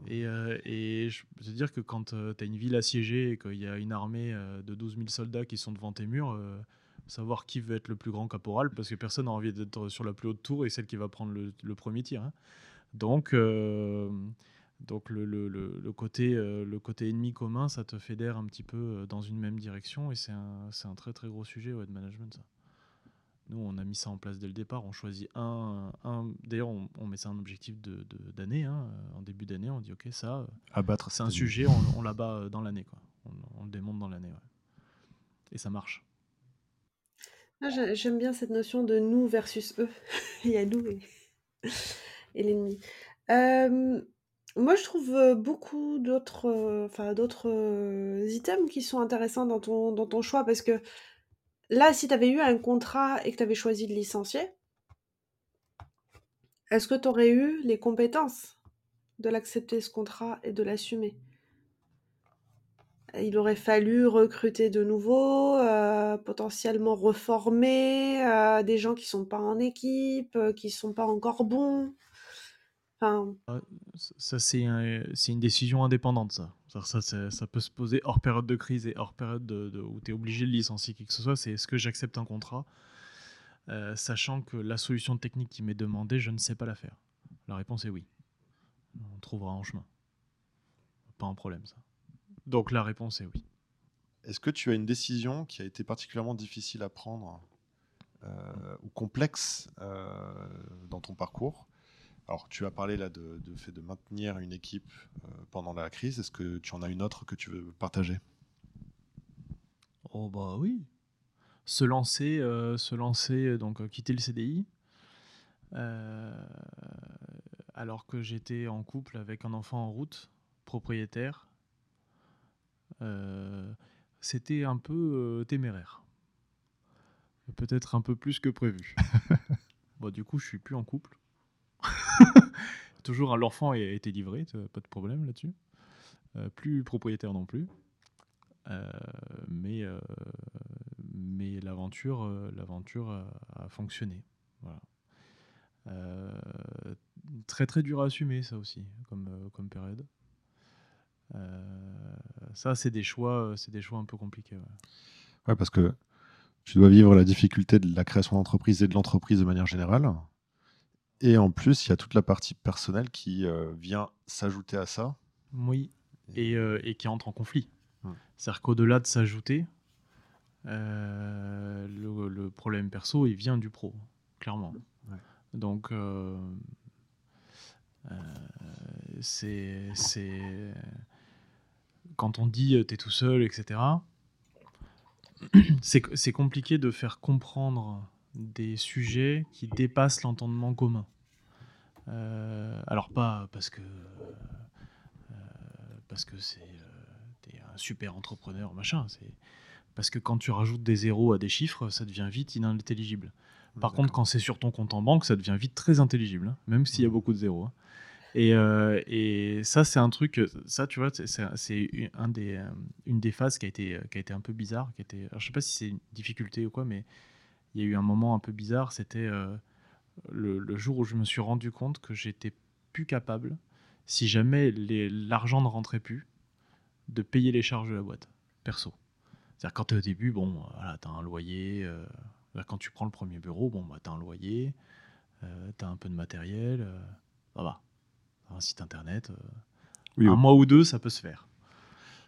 Et, et, je peux te dire que quand tu as une ville assiégée et qu'il y a une armée de 12 000 soldats qui sont devant tes murs, savoir qui veut être le plus grand caporal, parce que personne n'a envie d'être sur la plus haute tour et celle qui va prendre le, premier tir. Hein. Donc, donc le, côté, euh, le côté ennemi commun, ça te fédère un petit peu euh, dans une même direction et c'est un, un, très très gros sujet ouais, de management. Ça. Nous, on a mis ça en place dès le départ. On choisit un. un D'ailleurs, on, on, met ça en objectif d'année. De, hein. En début d'année, on dit OK, ça, abattre. C'est un sujet, on, on l'abat dans l'année. On, on, le démonte dans l'année. Et ça marche. Ah, j'aime bien cette notion de nous versus eux. Il y a nous et, et l'ennemi. Euh, moi, je trouve, beaucoup d'autres, enfin d'autres, items qui sont intéressants dans ton dans ton choix parce que là, si tu avais eu un contrat et que tu avais choisi de licencier est-ce que tu aurais eu les compétences de l'accepter ce contrat et de l'assumer? il aurait fallu recruter de nouveau, potentiellement reformer, des gens qui sont pas en équipe, qui sont pas encore bons. Ah, ça, c'est une décision indépendante, ça. Ça peut se poser hors période de crise et hors période de où tu es obligé de licencier qui que ce soit. C'est: «Est-ce que j'accepte un contrat, heu, sachant que la solution technique qui m'est demandée, je ne sais pas la faire?» La réponse est oui. On trouvera un chemin. Pas un problème ça. Donc la réponse est oui. Est-ce que tu as une décision qui a été particulièrement difficile à prendre, heu, ou complexe, heu, dans ton parcours? Alors, tu as parlé là de de fait de maintenir une équipe, heu, pendant la crise. Est-ce que tu en as une autre que tu veux partager? Oh bah oui. Se lancer, heu, se lancer, heu, donc quitter le CDI, alors que j'étais en couple avec un enfant en route, propriétaire. C'était un peu, téméraire. Peut-être un peu plus que prévu. Du coup, je suis plus en couple. Toujours, l'enfant a été livré, pas de problème là-dessus. Heu, plus propriétaire non plus. Mais heu, mais l'aventure, a fonctionné. Très, très dur à assumer ça aussi comme, comme période. Ça, c'est des choix, c'est des choix un peu compliqués. Ouais, parce que tu dois vivre la difficulté de la création d'entreprise et de l'entreprise de manière générale. Et en plus, il y a toute la partie personnelle qui, heu, vient s'ajouter à ça. Moui et et qui entre en conflit. C'est-à-dire qu'au-delà de s'ajouter, heu, le le problème perso, il vient du pro, clairement. Ouais. Donc c'est quand on dit, heu: «Tu es tout seul» et cetera c'est c c'est compliqué de faire comprendre des sujets qui dépassent l'entendement commun. Heu, alors pas parce que, heu, parce que c'est, es un super entrepreneur, machin, c'est parce que quand tu rajoutes des zéros à des chiffres, ça devient vite inintelligible. Par contre, quand c'est sur ton compte en banque, ça devient vite très intelligible, hein, même s'il y a beaucoup de zéros, hein. Et heu et ça, c'est un truc, ça, tu vois, c'est un des, une des phases qui a été, qui a été un peu bizarre, qui était alors je sais pas si c'est une difficulté ou quoi, mais il y a eu un moment un peu bizarre, c'était, heu, le le jour où je me suis rendu compte que j'étais plus capable, si jamais l'argent ne rentrait plus, de payer les charges de la boîte, perso. C'est-à-dire quand tu es au début, bon, voilà, tu as un loyer, heu, bah, quand tu prends le 1er bureau, bon, bah, tu as un loyer, tu as un peu de matériel, heu, ça va. Un site internet, heu, Oui, 1 au mois ou 2, ça peut se faire.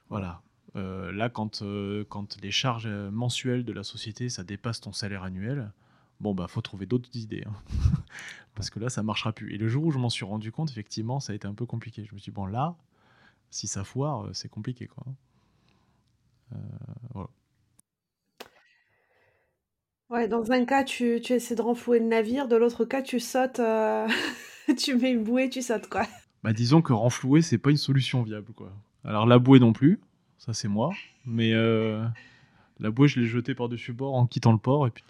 Voilà. Heu, là, quand, heu, quand les charges, mensuelles de la société, ça dépasse ton salaire annuel, bon, bah, faut trouver d'autres idées, hein. Parce que là, ça marchera plus. Et le jour où je m'en suis rendu compte, effectivement, ça a été un peu compliqué. Je me suis dit: «Bon, là, si ça foire, heu, c'est compliqué, quoi, hein». Heu, voilà. Ouais, dans un cas, tu tu essaies de renflouer le navire, de l'autre cas, tu sautes, tu mets une bouée, tu sautes, quoi. Bah, disons que renflouer, c'est pas une solution viable, quoi. Alors la bouée non plus, ça c'est moi, mais heu, la bouée, je l'ai jetée par-dessus bord en quittant le port et puis.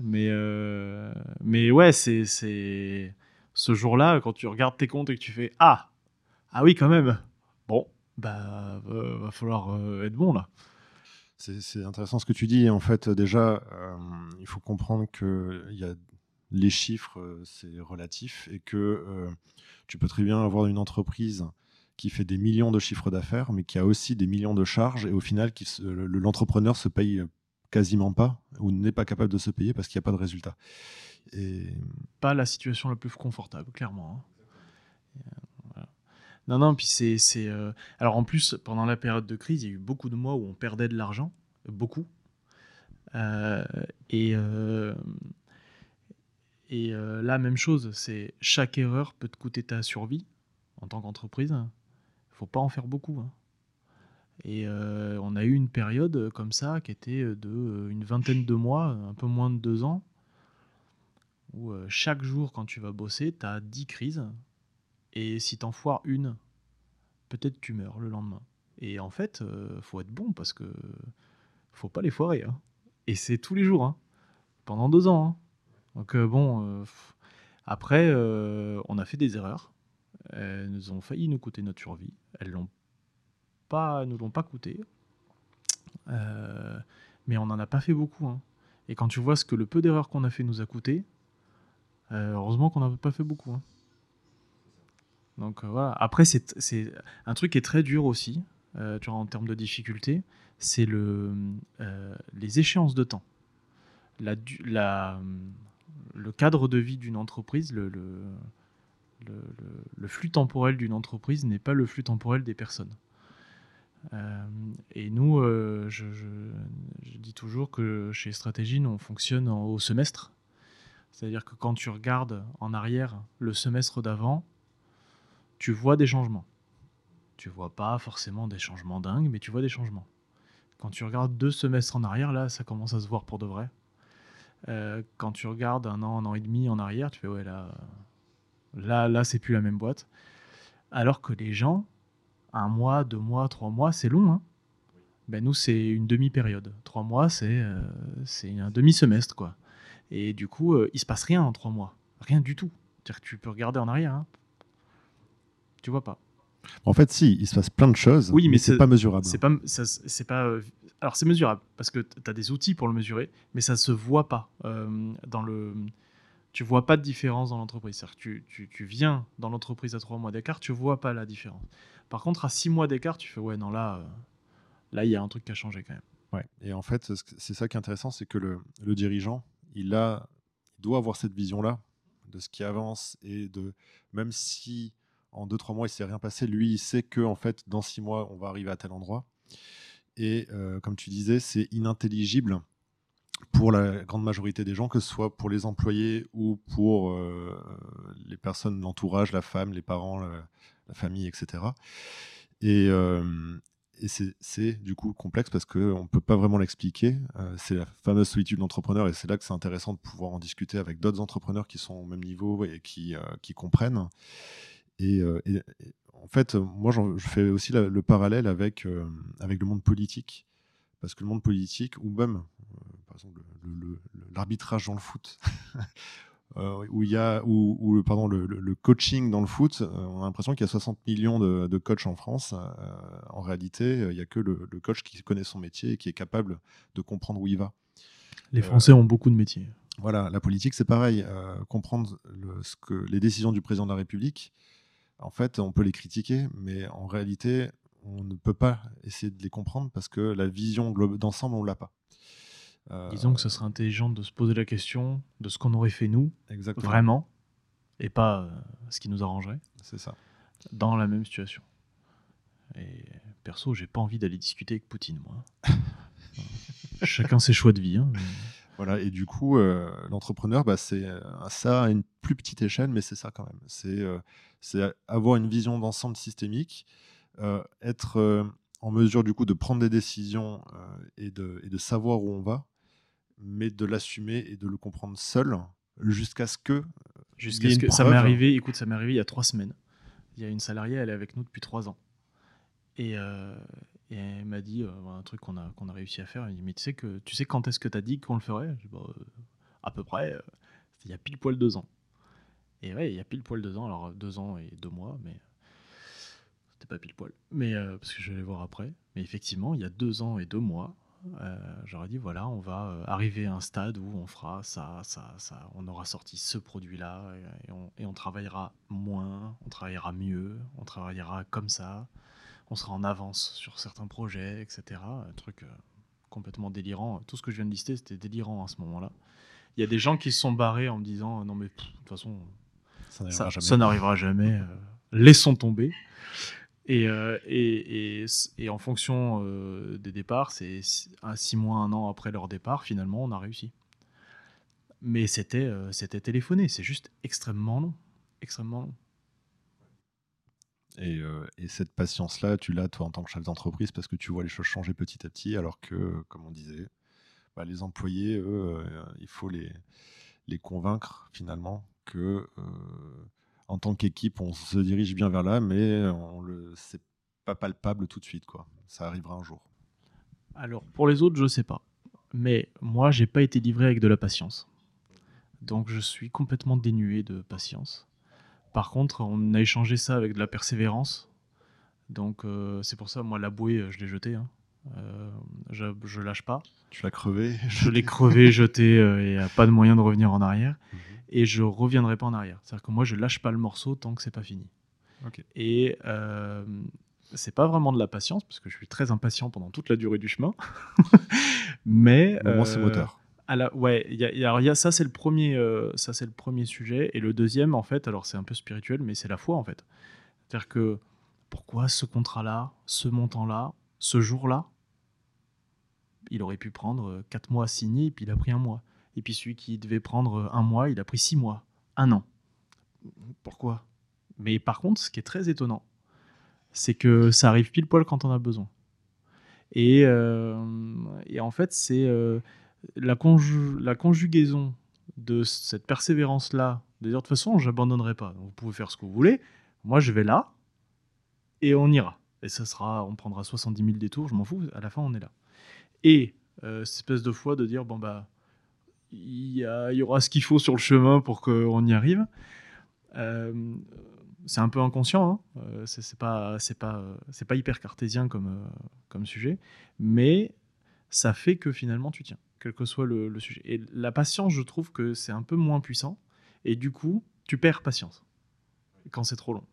Mais heu, mais ouais, c'est c'est ce jour-là, quand tu regardes tes comptes et que tu fais: «Ah! Ah oui, quand même! Bon, bah, va va falloir, être bon, là». C'est c'est intéressant ce que tu dis. En fait, déjà, il faut comprendre qu'il y a les chiffres, c'est relatif et que, tu peux très bien avoir une entreprise qui fait des millions de chiffres d'affaires, mais qui a aussi des millions de charges et au final l'entrepreneur se paye, heu, quasiment pas ou n'est pas capable de se payer parce qu'il y a pas de résultat. Pas la situation la plus confortable, clairement, hein. Voilà. Non, non, puis c'est heu alors en plus, pendant la période de crise, il y a eu beaucoup de mois où on perdait de l'argent, beaucoup. Et et là, même chose, c'est chaque erreur peut te coûter ta survie en tant qu'entreprise. Faut pas en faire beaucoup, hein. Et heu, on a eu une période, heu, comme ça qui était, heu, de, une vingtaine de mois, un peu moins de 2 ans où, chaque jour quand tu vas bosser, tu as 10 crises et si tu en foires une, peut-être tu meurs le lendemain. Et en fait, faut être bon parce que faut pas les foirer, hein. Et c'est tous les jours, hein, pendant 2 ans. Donc bon, après, on a fait des erreurs. Elles nous ont failli nous coûter notre survie. Elles l'ont pas, nous l'ont pas coûté. Euh, mais on n'en a pas fait beaucoup. hein. Et quand tu vois ce que le peu d'erreurs qu'on a fait nous a coûté, euh, heureusement qu'on n'en a pas fait beaucoup. hein. Donc euh, voilà. Après, c'est un truc qui est très dur aussi, en termes de difficulté, c'est le, les échéances de temps. La, la, le cadre de vie d'une entreprise, le, le- flux temporel d'une entreprise n'est pas le flux temporel des personnes. Euh, et nous, euh, je, dis toujours que chez Stratégie, on fonctionne en- au semestre. C'est-à-dire que quand tu regardes en arrière le semestre d'avant, tu vois des changements. Tu vois pas forcément des changements dingues, mais tu vois des changements. Quand tu regardes deux semestres en arrière, là, ça commence à se voir pour de vrai. Euh, quand tu regardes un an, un an et demi en arrière, tu fais ouais, là, là, là, c'est plus la même boîte. Alors que les gens, un mois, deux mois, trois mois, c'est long. Hein ben nous, c'est une demi-période. Trois mois, c'est euh, c'est un demi-semestre, quoi. Et du coup, euh, il se passe rien en trois mois. Rien du tout. C'est-à-dire que tu peux regarder en arrière. hein. Tu vois pas. En fait, si, il se passe plein de choses, Oui, mais mais c'est pas mesurable. C'est pas, c'est pas. euh, alors c'est mesurable parce que tu as des outils pour le mesurer, mais ça se voit pas euh, dans le. Tu vois pas de différence dans l'entreprise. C'est-à-dire que tu, tu, viens dans l'entreprise à trois mois d'écart, tu vois pas la différence. Par contre, à six mois d'écart, tu fais ouais non là, euh, là il y a un truc qui a changé quand même. Ouais. Et en fait, c'est ça qui est intéressant, c'est que le, le dirigeant, il, a, doit avoir cette vision-là de ce qui avance et de même si en 2-3 mois il s'est rien passé, lui il sait que en fait dans 6 mois on va arriver à tel endroit. Et euh, comme tu disais, c'est inintelligible pour la grande majorité des gens, que ce soit pour les employés ou pour euh, les personnes, l'entourage, la femme, les parents, la, famille, etc. Et, euh, c'est- du coup complexe parce qu'on ne peut pas vraiment l'expliquer. Euh, c'est la fameuse solitude d'entrepreneur et c'est là que c'est intéressant de pouvoir en discuter avec d'autres entrepreneurs qui sont au même niveau et qui, qui comprennent. Et, en fait, moi, je fais aussi le parallèle avec, avec le monde politique. Parce que le monde politique, ou même, exemple, l'arbitrage dans le foot, euh, où il y a, le- pardon, le, coaching dans le foot, euh, on a l'impression qu'il y a 60 millions de, de coachs en France. Euh, en réalité, euh, il n'y a que le, le coach qui connaît son métier et qui est capable de comprendre où il va. Les Français ont beaucoup de métiers. Voilà, la politique, c'est pareil. Comprendre le- ce que, les décisions du président de la République, en fait, on peut les critiquer, mais en réalité, on ne peut pas essayer de les comprendre parce que la vision d'ensemble, on l'a pas. Euh, Disons que ce serait intelligent de se poser la question de ce qu'on aurait fait nous, Exactement. vraiment, et pas euh, ce qui nous arrangerait, C'est ça. dans la même situation. Et perso, j'ai pas envie d'aller discuter avec Poutine, moi. Chacun ses choix de vie. hein, mais- Voilà, et du coup, euh, l'entrepreneur, bah, c'est ça à une plus petite échelle, mais c'est ça quand même. C'est euh, avoir une vision d'ensemble systémique, euh, être en mesure du coup de prendre des décisions et, de, et de savoir où on va, mais de l'assumer et de le comprendre seul jusqu'à ce que Jusqu'à y a ce que ça m'est arrivé, écoute, ça m'est arrivé il y a trois semaines. Il y a une salariée, elle est avec nous depuis trois ans. Et, euh, et elle m'a dit euh, un truc qu'on a, qu'on a réussi à faire. Elle m'a dit Mais tu sais, que, tu sais quand est-ce que tu as dit qu'on le ferait? Dit, Bah, euh, À peu près, euh, il y a pile poil deux ans. Et ouais, il y a pile poil deux ans, alors deux ans et deux mois, mais c'était pas pile poil. Mais euh, parce que je vais les voir après. Mais effectivement, il y a deux ans et deux mois, euh, j'aurais dit voilà, on va euh, arriver à un stade où on fera ça, ça, ça, on aura sorti ce produit-là et, et on, et on travaillera moins, on travaillera mieux, on travaillera comme ça, on sera en avance sur certains projets, etc. Un truc euh, complètement délirant. Tout ce que je viens de lister, c'était délirant à ce moment-là. Il y a des gens qui se sont barrés en me disant non mais de toute façon ça n'arrivera jamais. ça n'arrivera jamais. euh, laissons tomber. Et, euh, et, en fonction euh, des départs, c'est six- un six mois, un an après leur départ, finalement, on a réussi. Mais c'était euh, téléphoné, c'est juste extrêmement long. Extrêmement long. Et, et cette patience-là, tu l'as toi en tant que chef d'entreprise parce que tu vois les choses changer petit à petit, alors que, comme on disait, bah, les employés, eux, il faut les, convaincre finalement que en tant qu'équipe, on se dirige bien vers là, mais on le, c'est pas palpable tout de suite, quoi. Ça arrivera un jour. Alors, pour les autres, je sais pas. Mais moi, j'ai pas été livré avec de la patience. Donc, je suis complètement dénué de patience. Par contre, on a échangé ça avec de la persévérance, Donc euh, c'est pour ça, moi, la bouée, je l'ai jetée. hein. Euh, je, je lâche pas. Tu l'as crevé Je l'ai crevé, jeté, euh, et il n'y a pas de moyen de revenir en arrière. Mhm. Et je reviendrai pas en arrière. C'est-à-dire que moi, je lâche pas le morceau tant que c'est pas fini. Ok. Et euh, c'est pas vraiment de la patience, parce que je suis très impatient pendant toute la durée du chemin. Mais Au moment, c'est euh, moteur. à la- ouais, il y a, il y a- alors il y a- ça c'est le premier, euh, ça le premier sujet, et le deuxième en fait, alors c'est un peu spirituel, mais c'est la foi en fait. C'est-à-dire que pourquoi ce contrat-là, ce montant-là, ce jour-là, il aurait pu prendre euh, quatre mois à signer, et puis il a pris un mois. Et puis celui qui devait prendre euh, un mois, il a pris six mois, un an. Pourquoi? Mais par contre, ce qui est très étonnant, c'est que ça arrive pile poil quand on a besoin. Et, euh, et en fait, c'est euh, la, conju- la conjugaison de cette persévérance-là, de dire de toute façon, j'abandonnerai pas. Donc, vous pouvez faire ce que vous voulez. Moi, je vais là et on ira. Et ça sera, on prendra 70 000 détours, je m'en fous. À la fin, on est là. Et euh, cette espèce de foi de dire bon bah, il y, aura ce qu'il faut sur le chemin pour qu'on y arrive. Euh, c'est un peu inconscient, hein. Euh, c'est pas, c'est pas, c'est pas hyper cartésien comme, euh, comme sujet, mais ça fait que finalement tu tiens, quel que soit le, sujet. Et la patience, je trouve que c'est un peu moins puissant, et du coup, tu perds patience quand c'est trop long.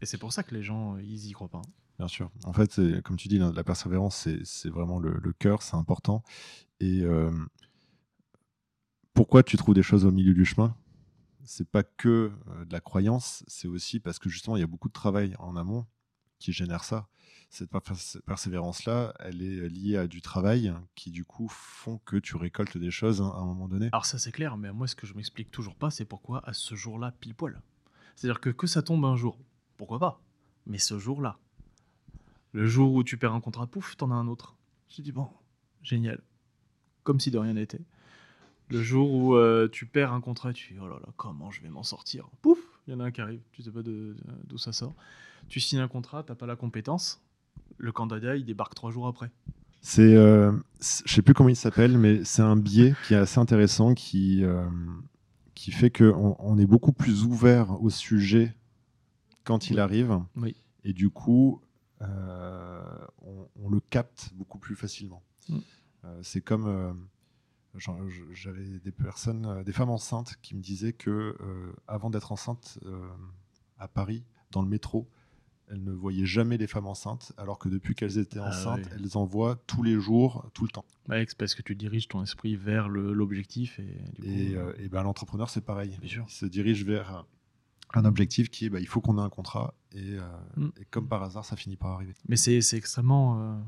Et c'est pour ça que les gens, ils y croient pas. hein. Bien sûr. En fait, comme tu dis, la, persévérance, c'est- vraiment le, cœur, c'est important. Et euh, pourquoi tu trouves des choses au milieu du chemin? C'est pas que euh, de la croyance, c'est aussi parce que justement, il y a beaucoup de travail en amont qui génère ça. Cette per- cette persévérance-là, elle est liée à du travail qui, du coup, font que tu récoltes des choses hein, à un moment donné. Alors ça c'est clair, mais moi ce que je m'explique toujours pas, c'est pourquoi à ce jour-là pile poil. C'est-à-dire que que ça tombe un jour, pourquoi pas? Mais ce jour-là, le jour où tu perds un contrat, pouf, t'en as un autre. Je dis bon, génial, comme si de rien n'était. Le jour où euh, tu perds un contrat, tu dis oh là là, comment je vais m'en sortir? Pouf, il y en a un qui arrive, tu sais pas d'où ça sort. Tu signes un contrat, t'as pas la compétence, le candidat il débarque trois jours après. C'est, euh, je sais plus comment il s'appelle, mais c'est un biais qui est assez intéressant, qui, euh, qui fait qu'on on est beaucoup plus ouvert au sujet quand il arrive, Oui. et du coup, on, on le capte beaucoup plus facilement. Mm. Euh, c'est comme, euh, j'avais des personnes, euh, des femmes enceintes qui me disaient que euh, avant d'être enceinte euh, à Paris, dans le métro, elles ne voyaient jamais les femmes enceintes, alors que depuis qu'elles étaient Ah enceintes, oui. elles en voient tous les jours, tout le temps. Ouais, c'est parce que tu diriges ton esprit vers l'objectif et du coup, Et, euh, et ben, l'entrepreneur, c'est pareil. Bien sûr. Il se dirige vers un objectif qui est bah, il faut qu'on ait un contrat, et, euh, Mm. et comme par hasard, ça finit par arriver. Mais c'est extrêmement euh,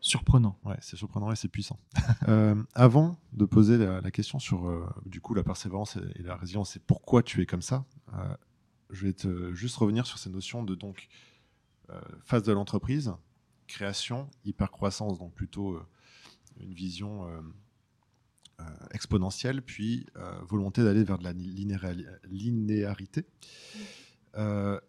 surprenant. Ouais, c'est surprenant et c'est puissant. Euh, avant de poser la, la question sur du coup la persévérance et, et la résilience et pourquoi tu es comme ça, je vais te, juste revenir sur ces notions de donc phase de l'entreprise, création, hypercroissance, donc plutôt une vision exponentielle, puis euh, volonté d'aller vers de la linéari- linéarité. Euh,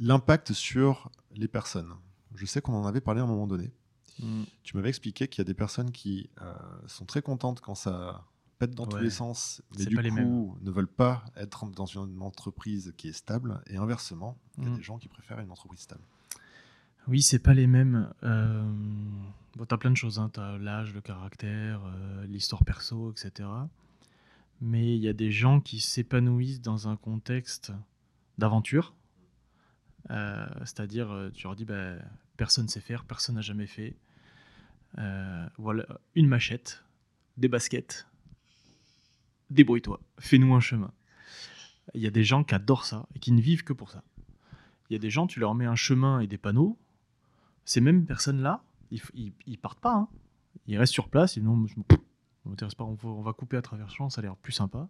L'impact sur les personnes. Je sais qu'on en avait parlé à un moment donné. Mm. Tu m'avais expliqué qu'il y a des personnes qui euh, sont très contentes quand ça pète dans tous les sens, mais du les coup ne veulent pas être dans une entreprise qui est stable. Et inversement, il y a Mm. des gens qui préfèrent une entreprise stable. Oui, c'est pas les mêmes. Euh, bon, t'as plein de choses. Hein. T'as l'âge, le caractère, euh, l'histoire perso, etc. Mais il y a des gens qui s'épanouissent dans un contexte d'aventure. Euh, C'est-à-dire, euh, tu leur dis, bah, personne sait faire, personne n'a jamais fait. Voilà, une machette, des baskets, débrouille-toi, fais-nous un chemin. Il y a des gens qui adorent ça et qui ne vivent que pour ça. Il y a des gens, tu leur mets un chemin et des panneaux, ces mêmes personnes-là, ils, ils, partent pas. hein. Ils restent sur place, ils disent non, je- ça m'intéresse pas, on va, on couper à travers le champ, ça a l'air plus sympa.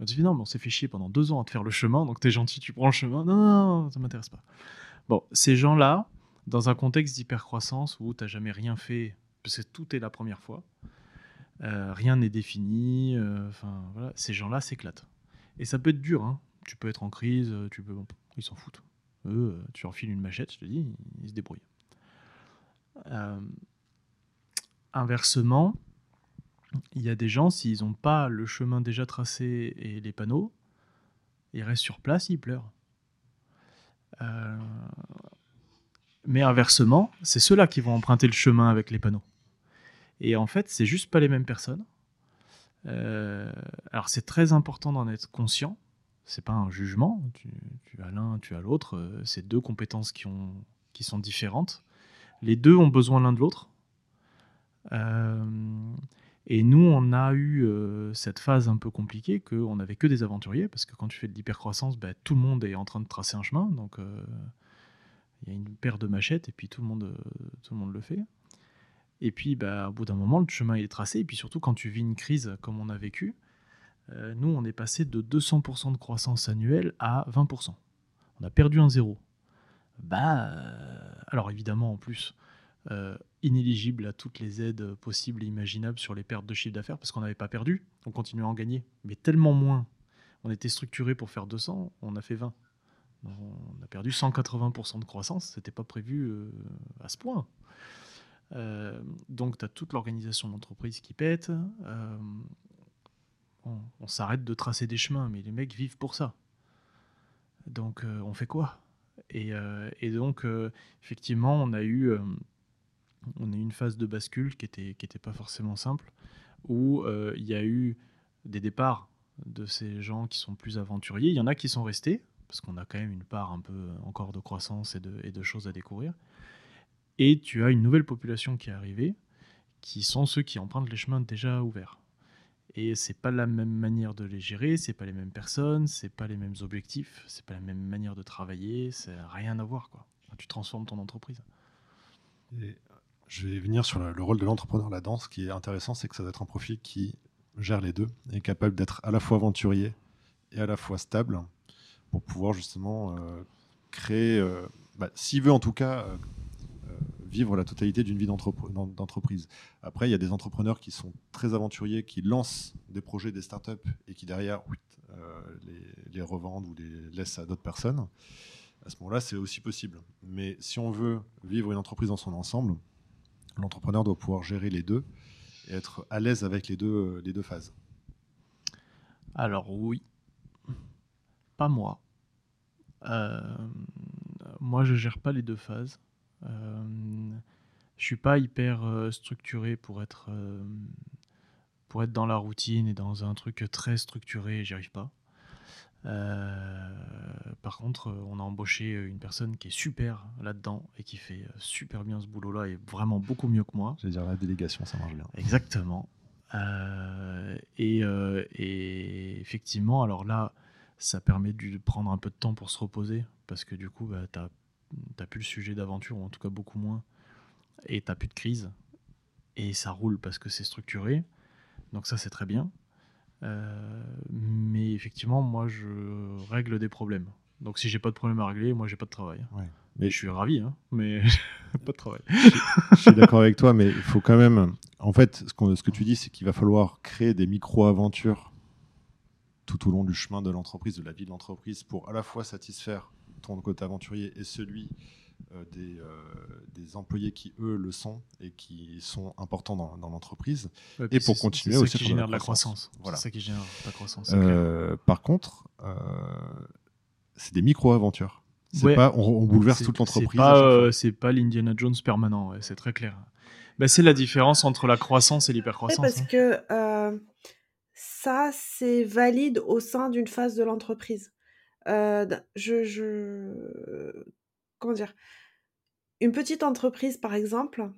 On dit non, mais on s'est fait chier pendant deux ans à te faire le chemin, donc t'es gentil, tu prends le chemin. Non, non, non, ça m'intéresse pas. Bon, ces gens-là, dans un contexte d'hypercroissance où t'as jamais rien fait, parce que tout est la première fois, euh, rien n'est défini, euh, voilà, ces gens-là s'éclatent. Et ça peut être dur, hein. tu peux être en crise, euh, tu peux, ils s'en foutent. Eux, tu leur files une machette, je te dis, ils se débrouillent. Euh, inversement, il y a des gens, s'ils n'ont pas le chemin déjà tracé et les panneaux, ils restent sur place, ils pleurent. Euh, Mais inversement, c'est ceux-là qui vont emprunter le chemin avec les panneaux. Et en fait, c'est juste pas les mêmes personnes. Euh, alors c'est très important d'en être conscient. C'est pas un jugement. Tu, as l'un, tu as l'autre. C'est deux compétences qui sont différentes. Les deux ont besoin l'un de l'autre. Euh, et nous, on a eu cette phase un peu compliquée qu'on n'avait que des aventuriers, parce que quand tu fais de l'hypercroissance, bah, tout le monde est en train de tracer un chemin. Donc il y a une paire de machettes et puis tout le monde, tout le, monde le fait. Et puis, bah, au bout d'un moment, le chemin est tracé. Et puis surtout, quand tu vis une crise comme on a vécu, euh, nous, on est passé de 200% de croissance annuelle à 20%. On a perdu un zéro. Bah, euh, alors évidemment, en plus, euh, inéligible à toutes les aides possibles et imaginables sur les pertes de chiffre d'affaires parce qu'on n'avait pas perdu, on continuait à en gagner, mais tellement moins. On était structuré pour faire 200, on a fait 20. On a perdu 180% de croissance, c'était pas prévu à ce point. Euh, donc, tu as toute l'organisation de l'entreprise qui pète. Euh, on, s'arrête de tracer des chemins, mais les mecs vivent pour ça. Donc, euh, on fait quoi? Et, donc, effectivement, on a eu on a eu une phase de bascule qui n'était qui pas forcément simple, où il y a eu des départs de ces gens qui sont plus aventuriers. Il y en a qui sont restés, parce qu'on a quand même une part un peu encore de croissance et de, et de choses à découvrir. Et tu as une nouvelle population qui est arrivée, qui sont ceux qui empruntent les chemins déjà ouverts. Et c'est pas la même manière de les gérer, c'est pas les mêmes personnes, c'est pas les mêmes objectifs, c'est pas la même manière de travailler, c'est rien à voir quoi. Tu transformes ton entreprise. je vais venir sur le, rôle de l'entrepreneur là-dedans. Ce qui est intéressant, c'est que ça doit être un profil qui gère les deux, est capable d'être à la fois aventurier et à la fois stable pour pouvoir justement euh, créer, euh, bah, s'il veut en tout cas euh, vivre la totalité d'une vie d'entreprise. Après, il y a des entrepreneurs qui sont très aventuriers, qui lancent des projets, des startups et qui derrière euh, les, revendent ou les laissent à d'autres personnes. À ce moment-là, c'est aussi possible. Mais si on veut vivre une entreprise dans son ensemble, l'entrepreneur doit pouvoir gérer les deux et être à l'aise avec les deux, les deux phases. Alors oui, pas moi. Euh, moi, je gère pas les deux phases. Euh, je suis pas hyper euh, structuré pour être, euh, pour être dans la routine et dans un truc très structuré, j'y arrive pas. par contre, on a embauché une personne qui est super là-dedans et qui fait super bien ce boulot-là et vraiment beaucoup mieux que moi. Je veux dire, la délégation, ça marche bien. Exactement. et, et, effectivement, alors là, ça permet de prendre un peu de temps pour se reposer parce que du coup, bah, tu as t'as plus le sujet d'aventure, ou en tout cas beaucoup moins, et t'as plus de crise, et ça roule parce que c'est structuré. Donc ça, c'est très bien. Euh, mais effectivement, moi, je règle des problèmes. Donc si j'ai pas de problème à régler, moi, j'ai pas de travail. Mais je suis ravi, hein, mais pas de travail. je, suis d'accord avec toi, mais il faut quand même. En fait, ce, ce que tu dis, c'est qu'il va falloir créer des micro-aventures tout au long du chemin de l'entreprise, de la vie de l'entreprise, pour à la fois satisfaire ton côté aventurier et celui euh, des, euh, des, employés qui, eux, le sont et qui sont importants dans, dans l'entreprise. et pour continuer aussi. C'est ça qui génère de la croissance. Voilà. C'est ça qui génère la croissance. Euh, par contre, c'est des micro-aventures. C'est pas, on, bouleverse toute l'entreprise. C'est pas, pas l'Indiana Jones permanent, c'est très clair. Bah, c'est la différence entre la croissance et l'hypercroissance. parce hein. que ça, c'est valide au sein d'une phase de l'entreprise. Euh, je, comment dire? Une petite entreprise, par exemple,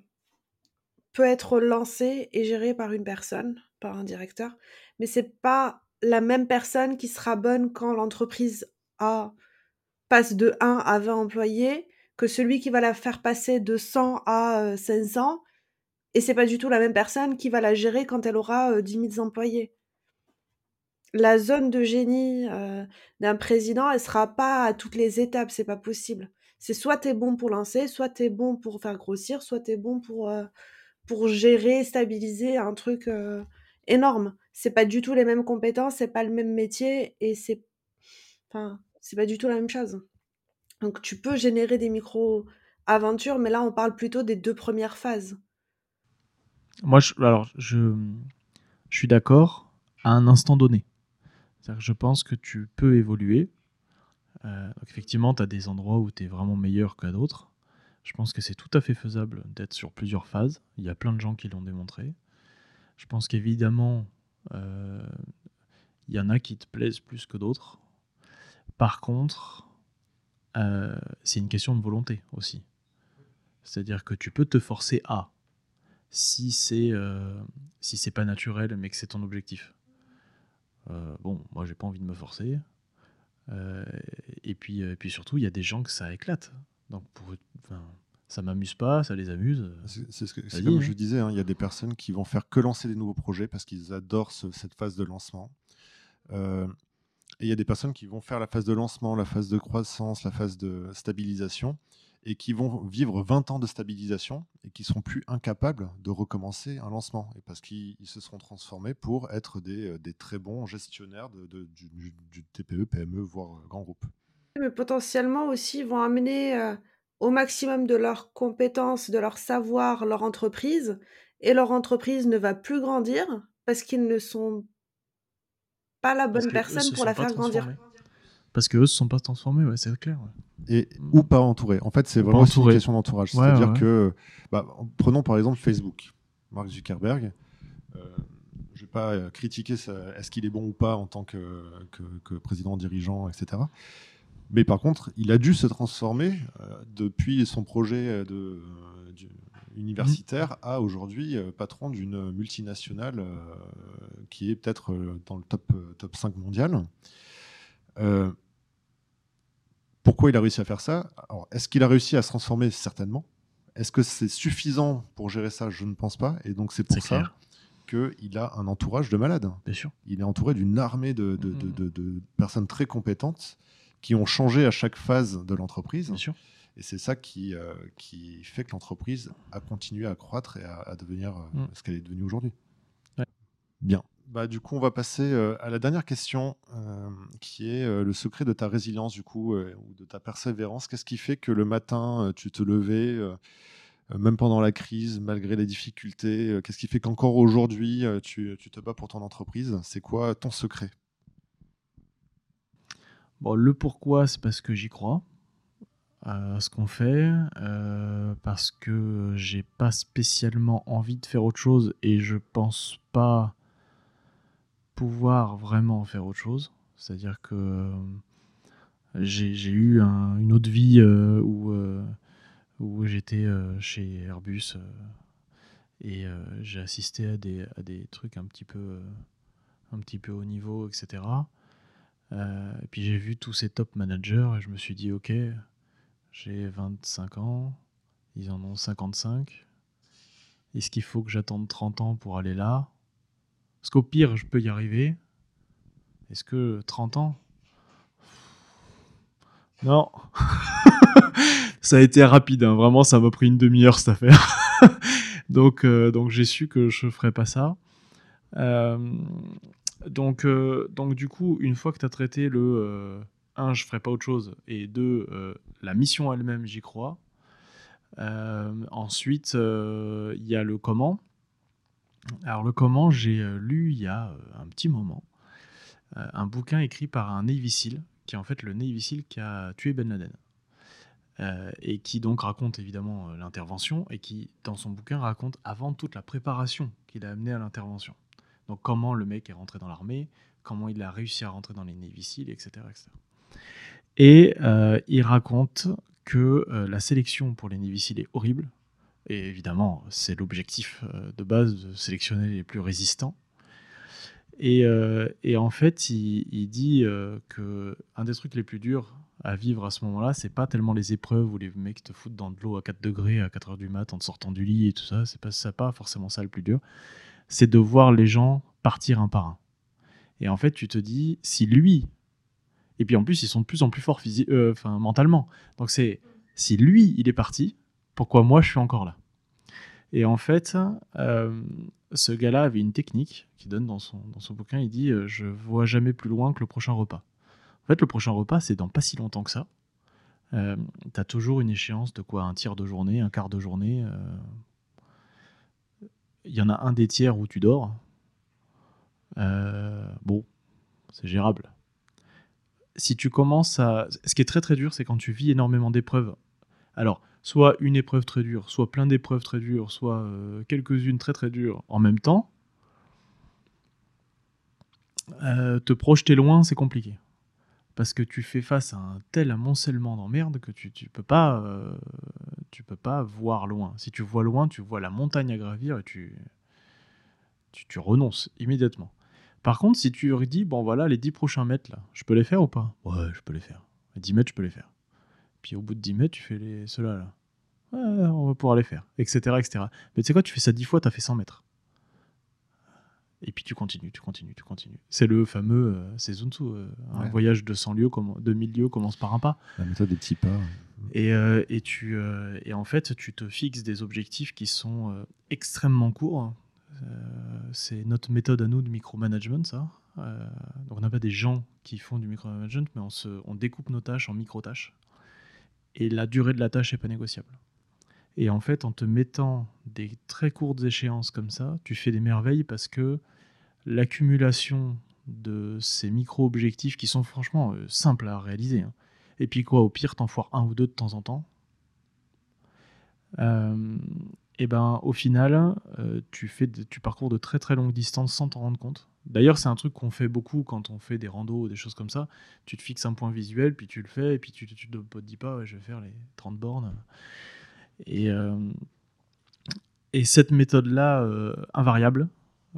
peut être lancée et gérée par une personne, par un directeur, mais c'est pas la même personne qui sera bonne quand l'entreprise a passe de 1 à 20 employés que celui qui va la faire passer de 100 à 500 et c'est pas du tout la même personne qui va la gérer quand elle aura 10 000 employés la zone de génie d'un président, elle sera pas à toutes les étapes, c'est pas possible. C'est soit tu es bon pour lancer, soit tu es bon pour faire grossir, soit tu es bon pour, pour gérer, stabiliser un truc énorme. C'est pas du tout les mêmes compétences, c'est pas le même métier et c'est enfin, pas du tout la même chose. Donc tu peux générer des micro-aventures, mais là on parle plutôt des deux premières phases. Moi, alors, je suis d'accord à un instant donné je pense que tu peux évoluer. Euh, effectivement, tu as des endroits où tu es vraiment meilleur qu'à d'autres. Je pense que c'est tout à fait faisable d'être sur plusieurs phases. Il y a plein de gens qui l'ont démontré. Je pense qu'évidemment, euh, il y en a qui te plaisent plus que d'autres. Par contre, euh, c'est une question de volonté aussi. C'est-à-dire que tu peux te forcer à, si c'est si c'est pas naturel, mais que c'est ton objectif. Bon, moi j'ai pas envie de me forcer. et puis et puis surtout, il y a des gens que ça éclate. Donc pour, ça m'amuse pas, ça les amuse. C'est comme je hein. disais, hein, il y a des personnes qui vont faire que lancer des nouveaux projets parce qu'ils adorent cette phase de lancement. Euh, et il y a des personnes qui vont faire la phase de lancement, la phase de croissance, la phase de stabilisation, et qui vont vivre 20 ans de stabilisation et qui seront plus incapables de recommencer un lancement, et parce qu'ils se seront transformés pour être des, euh, des très bons gestionnaires de, du, TPE, PME, voire euh, grand groupe. Mais potentiellement aussi, ils vont amener au maximum de leurs compétences, de leur savoir, leur entreprise, et leur entreprise ne va plus grandir parce qu'ils ne sont pas la bonne personne pour la faire grandir. Parce que eux se sont pas transformés, ouais, c'est clair. Et, ou pas entourés. En fait, c'est vraiment une question d'entourage. C'est-à-dire que, bah, prenons par exemple Facebook, Mark Zuckerberg. Euh, je ne vais pas euh, critiquer est-ce qu'il est bon ou pas en tant que, que président dirigeant, etc. Mais par contre, il a dû se transformer euh, depuis son projet euh, de, euh, universitaire à aujourd'hui patron d'une multinationale qui est peut-être dans le top, top 5 mondial. Pourquoi il a réussi à faire ça Est-ce qu'il a réussi à se transformer? Certainement. Est-ce que c'est suffisant pour gérer ça? Je ne pense pas. Et donc c'est pour ça qu'il a un entourage de malades. Bien sûr. Il est entouré d'une armée de, de, de, de, personnes très compétentes qui ont changé à chaque phase de l'entreprise. Et c'est ça qui, euh, qui fait que l'entreprise a continué à croître et à, devenir euh, mm. ce qu'elle est devenue aujourd'hui. Bien. Bah, du coup, on va passer euh, à la dernière question, qui est le secret de ta résilience, du coup, ou de ta persévérance. Qu'est-ce qui fait que le matin, tu te levais, même pendant la crise, malgré les difficultés Qu'est-ce qui fait qu'encore aujourd'hui, tu, te bats pour ton entreprise? C'est quoi ton secret? Bon, le pourquoi, c'est parce que j'y crois à ce qu'on fait, euh, parce que j'ai pas spécialement envie de faire autre chose et je pense pas pouvoir vraiment faire autre chose. C'est-à-dire que euh, j'ai eu une autre vie euh, où, où j'étais chez Airbus et j'ai assisté à des, trucs un petit peu un haut niveau, etc. Euh, et puis j'ai vu tous ces top managers et je me suis dit, ok, j'ai 25 ans, ils en ont 55. Est-ce qu'il faut que j'attende 30 ans pour aller là? Parce qu'au pire, je peux y arriver. Est-ce que 30 ans? Non. ça a été rapide, hein. vraiment, ça m'a pris une demi-heure cette affaire. donc, euh, donc j'ai su que je ne ferais pas ça. Euh, donc, euh, donc du coup, une fois que tu as traité le 1, euh, je ferai pas autre chose, et 2, euh, la mission elle-même, j'y crois. ensuite, il y a le comment. Alors le comment, j'ai lu il y a un petit moment un bouquin écrit par un Navy qui est en fait le Navy qui a tué Ben Laden. et qui donc raconte évidemment l'intervention et qui, dans son bouquin, raconte avant toute la préparation qu'il a amené à l'intervention. Donc comment le mec est rentré dans l'armée, comment il a réussi à rentrer dans les Navy Seals, etc. Et euh, il raconte que euh, la sélection pour les Navy est horrible. Et évidemment, c'est l'objectif euh, de base de sélectionner les plus résistants. Et, en fait, il, dit que un des trucs les plus durs à vivre à ce moment-là, c'est pas tellement les épreuves où les mecs te foutent dans de l'eau à 4 degrés à 4 heures du mat en te sortant du lit et tout ça. C'est pas, ça, pas forcément ça le plus dur c'est de voir les gens partir un par un. Et en fait, tu te dis, si lui, et puis en plus, ils sont de plus en plus forts euh, mentalement. Donc c'est, si lui, il est parti, pourquoi moi, je suis encore là Et en fait, euh, ce gars-là avait une technique qui donne dans son, dans son bouquin, il dit, euh, je vois jamais plus loin que le prochain repas. En fait, le prochain repas, c'est dans pas si longtemps que ça. Euh, tu as toujours une échéance de quoi? Un tiers de journée, un quart de journée, il y en a un des tiers où tu dors. Euh, bon, c'est gérable. Si tu commences à. Ce qui est très très dur, c'est quand tu vis énormément d'épreuves. Alors, soit une épreuve très dure, soit plein d'épreuves très dures, soit euh, quelques-unes très très dures en même temps, euh, te projeter loin, c'est compliqué. Parce que tu fais face à un tel amoncellement d'emmerdes que tu, peux pas euh, peux pas voir loin. Si tu vois loin, tu vois la montagne à gravir et tu, tu, tu renonces immédiatement. Par contre, si tu dis, bon voilà, les 10 prochains mètres là, je peux les faire ou pas? Ouais, je peux les faire. Les 10 mètres, je peux les faire. Puis au bout de 10 mètres, tu fais les ceux-là là. Ouais, on va pouvoir les faire, etc. etc. Mais tu sais quoi, tu fais ça 10 fois, tu as fait 100 mètres. Et puis tu continues, tu continues, tu continues. C'est le fameux, euh, c'est Sun Tzu, euh, un voyage de 100 lieues, comme, de 1000 lieues commence par un pas. La méthode des petits pas. Et, euh, et, tu, euh, et en fait, tu te fixes des objectifs qui sont extrêmement courts. C'est notre méthode à nous de micromanagement, ça. Donc on n'a pas des gens qui font du micromanagement, mais on, se, on découpe nos tâches en micro-tâches. Et la durée de la tâche n'est pas négociable. Et en fait, en te mettant des très courtes échéances comme ça, tu fais des merveilles parce que l'accumulation de ces micro-objectifs qui sont franchement euh, simples à réaliser, hein, et puis quoi, au pire, t'en foires un ou deux de temps en temps. Euh, et ben, au final, euh, tu, fais tu parcours de très très longues distances sans t'en rendre compte. D'ailleurs, c'est un truc qu'on fait beaucoup quand on fait des randos ou des choses comme ça. Tu te fixes un point visuel, puis tu le fais, et puis tu, tu te dis pas, je vais faire les 30 bornes. Et, euh, et cette méthode-là, euh, invariable,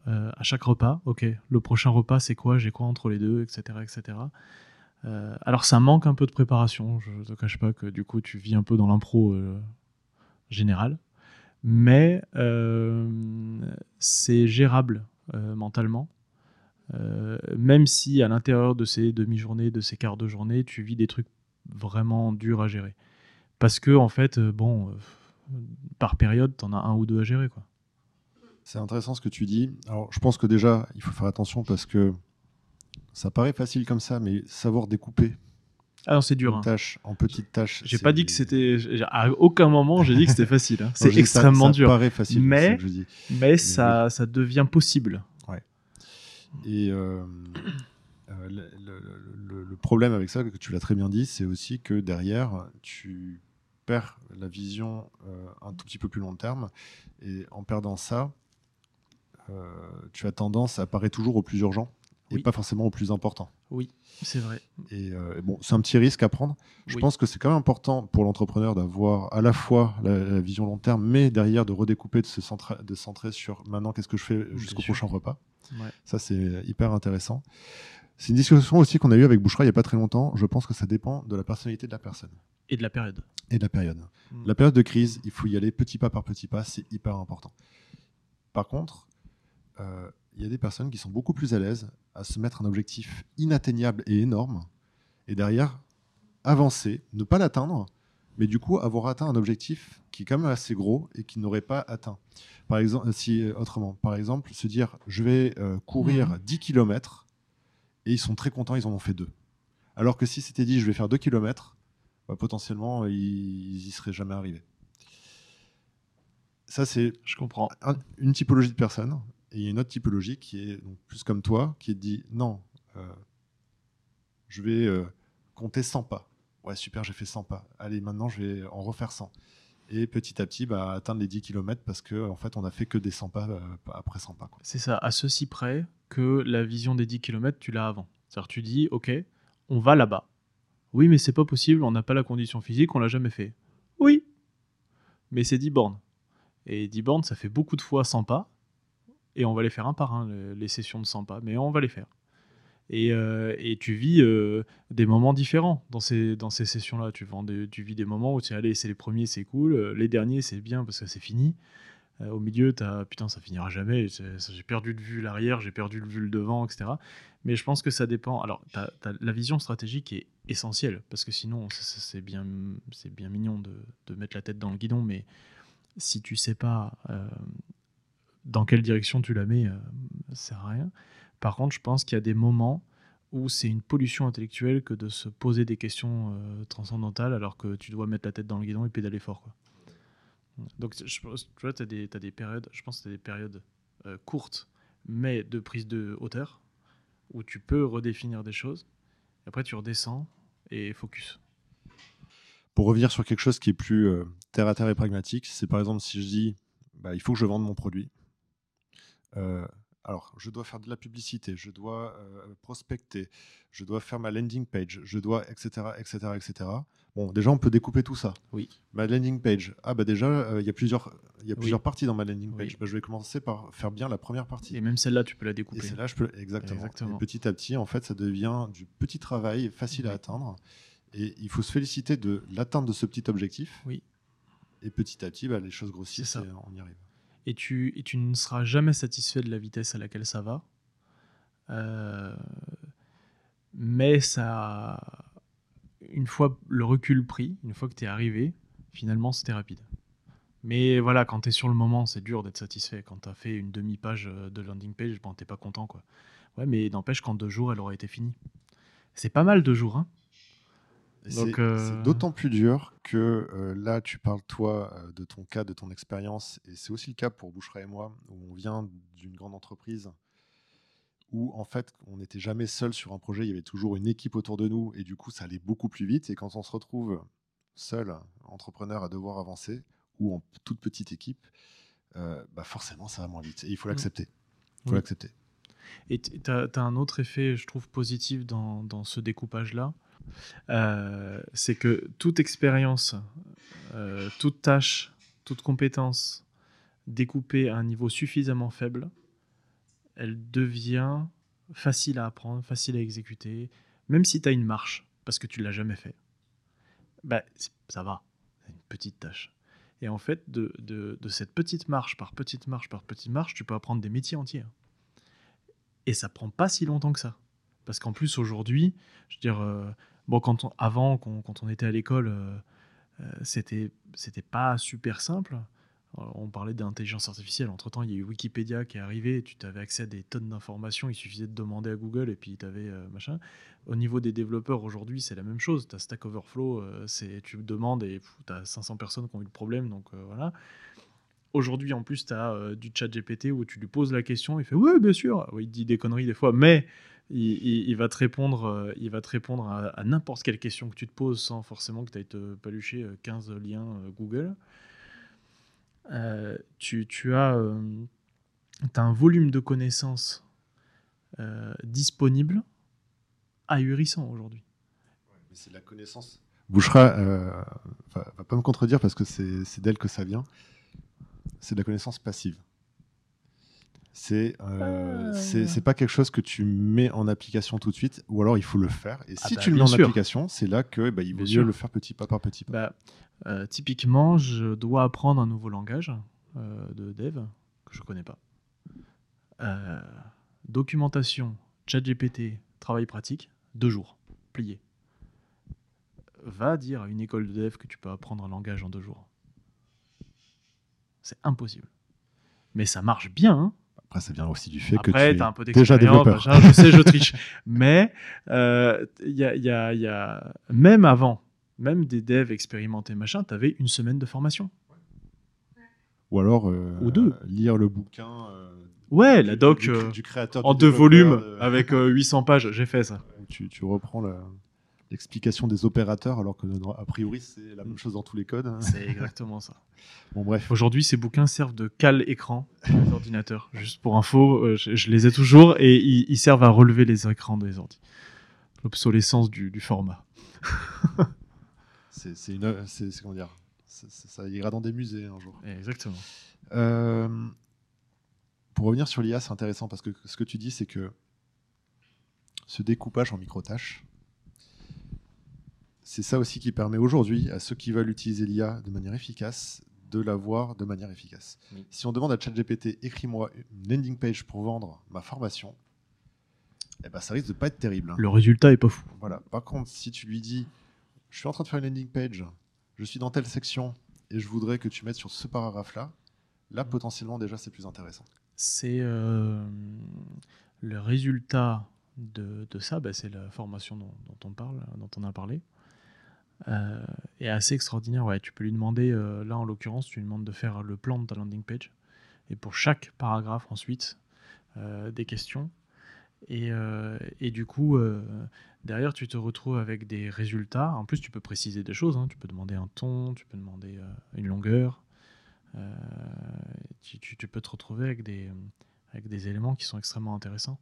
euh, à chaque repas, ok, le prochain repas, c'est quoi J'ai quoi entre les deux, etc. etc. Alors ça manque un peu de préparation, je ne te cache pas que du coup tu vis un peu dans l'impro général, mais c'est gérable mentalement, Euh, même si à l'intérieur de ces demi-journées, de ces quarts de journée, tu vis des trucs vraiment durs à gérer. Parce que en fait, euh, bon, euh, par période, t'en as un ou deux à gérer, quoi. C'est intéressant ce que tu dis. Alors, je pense que déjà, il faut faire attention parce que ça paraît facile comme ça, mais savoir découper Ah non, c'est dur. hein. tâche en petites tâches. J'ai pas dit que c'était. À aucun moment j'ai dit que c'était facile. hein. C'est dis, ça- extrêmement ça dur. paraît facile. Mais ça, ça devient possible. Et euh, euh, le, problème avec ça, que tu l'as très bien dit, c'est aussi que derrière, tu perds la vision euh, un tout petit peu plus long terme. Et en perdant ça, tu as tendance à apparaître toujours au plus urgent et Oui. pas forcément au plus important. C'est vrai. Et euh, bon, c'est un petit risque à prendre. Je Oui. pense que c'est quand même important pour l'entrepreneur d'avoir à la fois la, la vision long terme, mais derrière de redécouper, de se de centrer sur maintenant qu'est-ce que je fais jusqu'au prochain repas. Ouais. Ça, c'est hyper intéressant. C'est une discussion aussi qu'on a eue avec Bouchera il n'y a pas très longtemps. Je pense que ça dépend de la personnalité de la personne Et de la période. et de la période. Mm. La période de crise, il faut y aller petit pas par petit pas, c'est hyper important. Par contre, euh, il y a des personnes qui sont beaucoup plus à l'aise à se mettre un objectif inatteignable et énorme, et derrière, avancer, ne pas l'atteindre, mais du coup avoir atteint un objectif qui est quand même assez gros et qui n'aurait pas atteint. Par exemple, si euh, autrement, par exemple, se dire je vais euh, courir Mhm. 10 km et ils sont très contents, ils en ont fait deux. Alors que si c'était dit je vais faire 2 km, bah, potentiellement ils y seraient jamais arrivés. Ça c'est Je comprends. un- une typologie de personne et il y a une autre typologie qui est plus comme toi qui dit non euh, je vais euh, compter 100 pas ouais super j'ai fait 100 pas allez maintenant je vais en refaire 100 et petit à petit bah, atteindre les 10 km parce que en fait on a fait que des 100 pas euh, après 100 pas. C'est ça, à ceci près que la vision des 10 km, tu l'as avant. C'est-à-dire, tu dis, OK, on va là-bas. Oui, mais c'est pas possible, on n'a pas la condition physique, on l'a jamais fait. Oui, mais c'est 10 bornes. Et 10 bornes, ça fait beaucoup de fois 100 pas. Et on va les faire un par un, le- les sessions de 100 pas, mais on va les faire. Et, euh, et tu vis euh, des moments différents dans ces, dans ces sessions-là. Tu, tu vis des moments où tu allé, c'est les premiers, c'est cool. euh, Les derniers, c'est bien parce que c'est fini. Au milieu, t'as putain, ça finira jamais. J'ai perdu de vue l'arrière, j'ai perdu de vue le devant, etc. Mais je pense que ça dépend. Alors, t'as- la vision stratégique est essentielle parce que sinon, c'est bien, bien mignon de, de mettre la tête dans le guidon, mais si tu sais pas dans quelle direction tu la mets, euh, ça sert à rien. Par contre, je pense qu'il y a des moments où c'est une pollution intellectuelle que de se poser des questions euh, transcendantales alors que tu dois mettre la tête dans le guidon et pédaler fort. Donc, je tu vois, tu as, des périodes, je pense que des périodes euh, courtes, mais de prise de hauteur, où tu peux redéfinir des choses. Et après, tu redescends et focus. pour revenir sur quelque chose qui est plus euh, terre à terre et pragmatique, c'est par exemple si je dis bah, il faut que je vende mon produit. Euh, alors, je dois faire de la publicité, je dois euh, prospecter, je dois faire ma landing page, je dois, etc., etc., etc. Bon, déjà, on peut découper tout ça. Oui. Ma landing page. Ah, bah déjà, euh, il y a plusieurs, il y a plusieurs parties dans ma landing page. Oui. Bah, je vais commencer par faire bien la première partie. Et même celle-là, tu peux la Et découper. c'est là, je peux exactement. Exactement. Et petit à petit, en fait, ça devient du petit travail facile à atteindre. Et il faut se féliciter de l'atteinte de ce petit objectif. Oui. Et petit à petit, bah, les choses grossissent et on y arrive. Et tu, ne seras jamais satisfait de la vitesse à laquelle ça va. Euh, mais ça, une fois le recul pris, une fois que tu es arrivé, finalement c'était rapide. Mais voilà, quand tu es sur le moment, c'est dur d'être satisfait. Quand tu as fait une demi-page euh, de landing page, bon, t'es pas content. quoi. Ouais, mais n'empêche qu'en deux jours, elle aurait été finie. C'est pas mal deux jours. Hein c'est euh, c'est d'autant plus dur que euh, là, tu parles, toi, euh, de ton cas, de ton expérience. Et c'est aussi le cas pour Bouchera et moi, où on vient d'une grande entreprise où, en fait, on n'était jamais seul sur un projet. Il y avait toujours une équipe autour de nous. Et du coup, ça allait beaucoup plus vite. Et quand on se retrouve seul, entrepreneur, à devoir avancer, ou en toute petite équipe, euh, bah forcément, ça va moins vite. Et il faut Mm. l'accepter. Il faut Oui. l'accepter. Et tu as, un autre effet, je trouve, positif dans, dans ce découpage-là. Euh, c'est que toute expérience, euh, toute tâche, toute compétence découpée à un niveau suffisamment faible, elle devient facile à apprendre, facile à exécuter, même si tu as une marche, parce que tu l'as jamais fait. Bah, ça va, c'est une petite tâche. Et en fait, de, de- de cette petite marche par petite marche par petite marche, tu peux apprendre des métiers entiers. Et ça prend pas si longtemps que ça. Parce qu'en plus, aujourd'hui, je veux dire, euh, bon, quand on- avant, quand on était à l'école, euh, euh, c'était c'était pas super simple. Euh, On parlait d'intelligence artificielle. Entre temps, il y a eu Wikipédia qui est arrivé. Tu avais accès à des tonnes d'informations. Il suffisait de demander à Google et puis tu avais machin. Au niveau des développeurs, aujourd'hui, c'est la même chose. Tu as Stack Overflow. euh, tu demandes et tu as 500 personnes qui ont eu le problème. Donc euh, voilà. Aujourd'hui, en plus, tu as du chat GPT où tu lui poses la question, il fait Oui, bien sûr. Il dit des conneries des fois, mais il, va te répondre, euh, il va te répondre à, n'importe quelle question que tu te poses sans forcément que tu ailles te palucher euh, 15 liens euh, Google. Euh, tu, as, euh, un volume de connaissances euh, disponible ahurissant aujourd'hui. Mais c'est la connaissance. Bouchera euh, va, va pas me contredire parce que c'est d'elle que ça vient. C'est de la connaissance passive. C'est euh, Ah. pas quelque chose que tu mets en application tout de suite, ou alors il faut le faire. Et Ah si bah, tu le mets en sûr. application, c'est là que bah, il vaut Bien mieux sûr. le faire petit pas par petit pas. Bah, euh, typiquement, je dois apprendre un nouveau langage euh, de dev que je connais pas. Euh, documentation, chat GPT, travail pratique, deux jours, plié. Va dire à une école de dev que tu peux apprendre un langage en deux jours. C'est impossible. Mais ça marche bien. hein. Après, ça vient aussi du fait que Après, tu es un peu déjà développeur. machin, je sais, je triche. Mais euh, il y a, il y a- il y a- même avant, même des devs expérimentés, machin, tu avais une semaine de formation. Ou alors euh, Ou deux. lire le bouquin. euh, Ouais, du- la doc du, euh, du créateur en deux volumes de- avec euh, 800 pages, j'ai fait ça. tu, tu reprends la- l'explication des opérateurs alors que a priori c'est la même chose dans tous les codes. C'est exactement ça. Bon bref. Aujourd'hui, ces bouquins servent de cale écran les ordinateurs. Juste pour info, euh, je, je les ai toujours et ils, ils servent à relever les écrans des ordi. L'obsolescence du, du format. C'est c'est une, c'est c'est- comment dire, c'est- c'est- ça ira dans des musées un jour. Exactement. Euh, pour revenir sur l'IA, c'est intéressant parce que ce que tu dis, c'est que ce découpage en micro-tâches, c'est ça aussi qui permet aujourd'hui à ceux qui veulent utiliser l'IA de manière efficace de l'avoir de manière efficace. Oui. Si on demande à ChatGPT, écris-moi une landing page pour vendre ma formation, eh ben, ça risque de pas être terrible. hein. Le résultat est pas fou. Voilà. Par contre, si tu lui dis, je suis en train de faire une landing page, je suis dans telle section et je voudrais que tu mettes sur ce paragraphe-là, là, potentiellement, déjà, c'est plus intéressant. C'est euh, le résultat de, de ça, bah, c'est la formation dont, dont on parle, dont on a parlé. Euh, est assez extraordinaire. Ouais, tu peux lui demander, euh, là en l'occurrence, tu lui demandes de faire le plan de ta landing page. Et pour chaque paragraphe, ensuite, euh, des questions. Et, euh, et du coup, euh, derrière, tu te retrouves avec des résultats. En plus, tu peux préciser des choses. hein. Tu peux demander un ton, tu peux demander euh, une longueur. Euh, tu, tu- peux te retrouver avec des, avec des éléments qui sont extrêmement intéressants.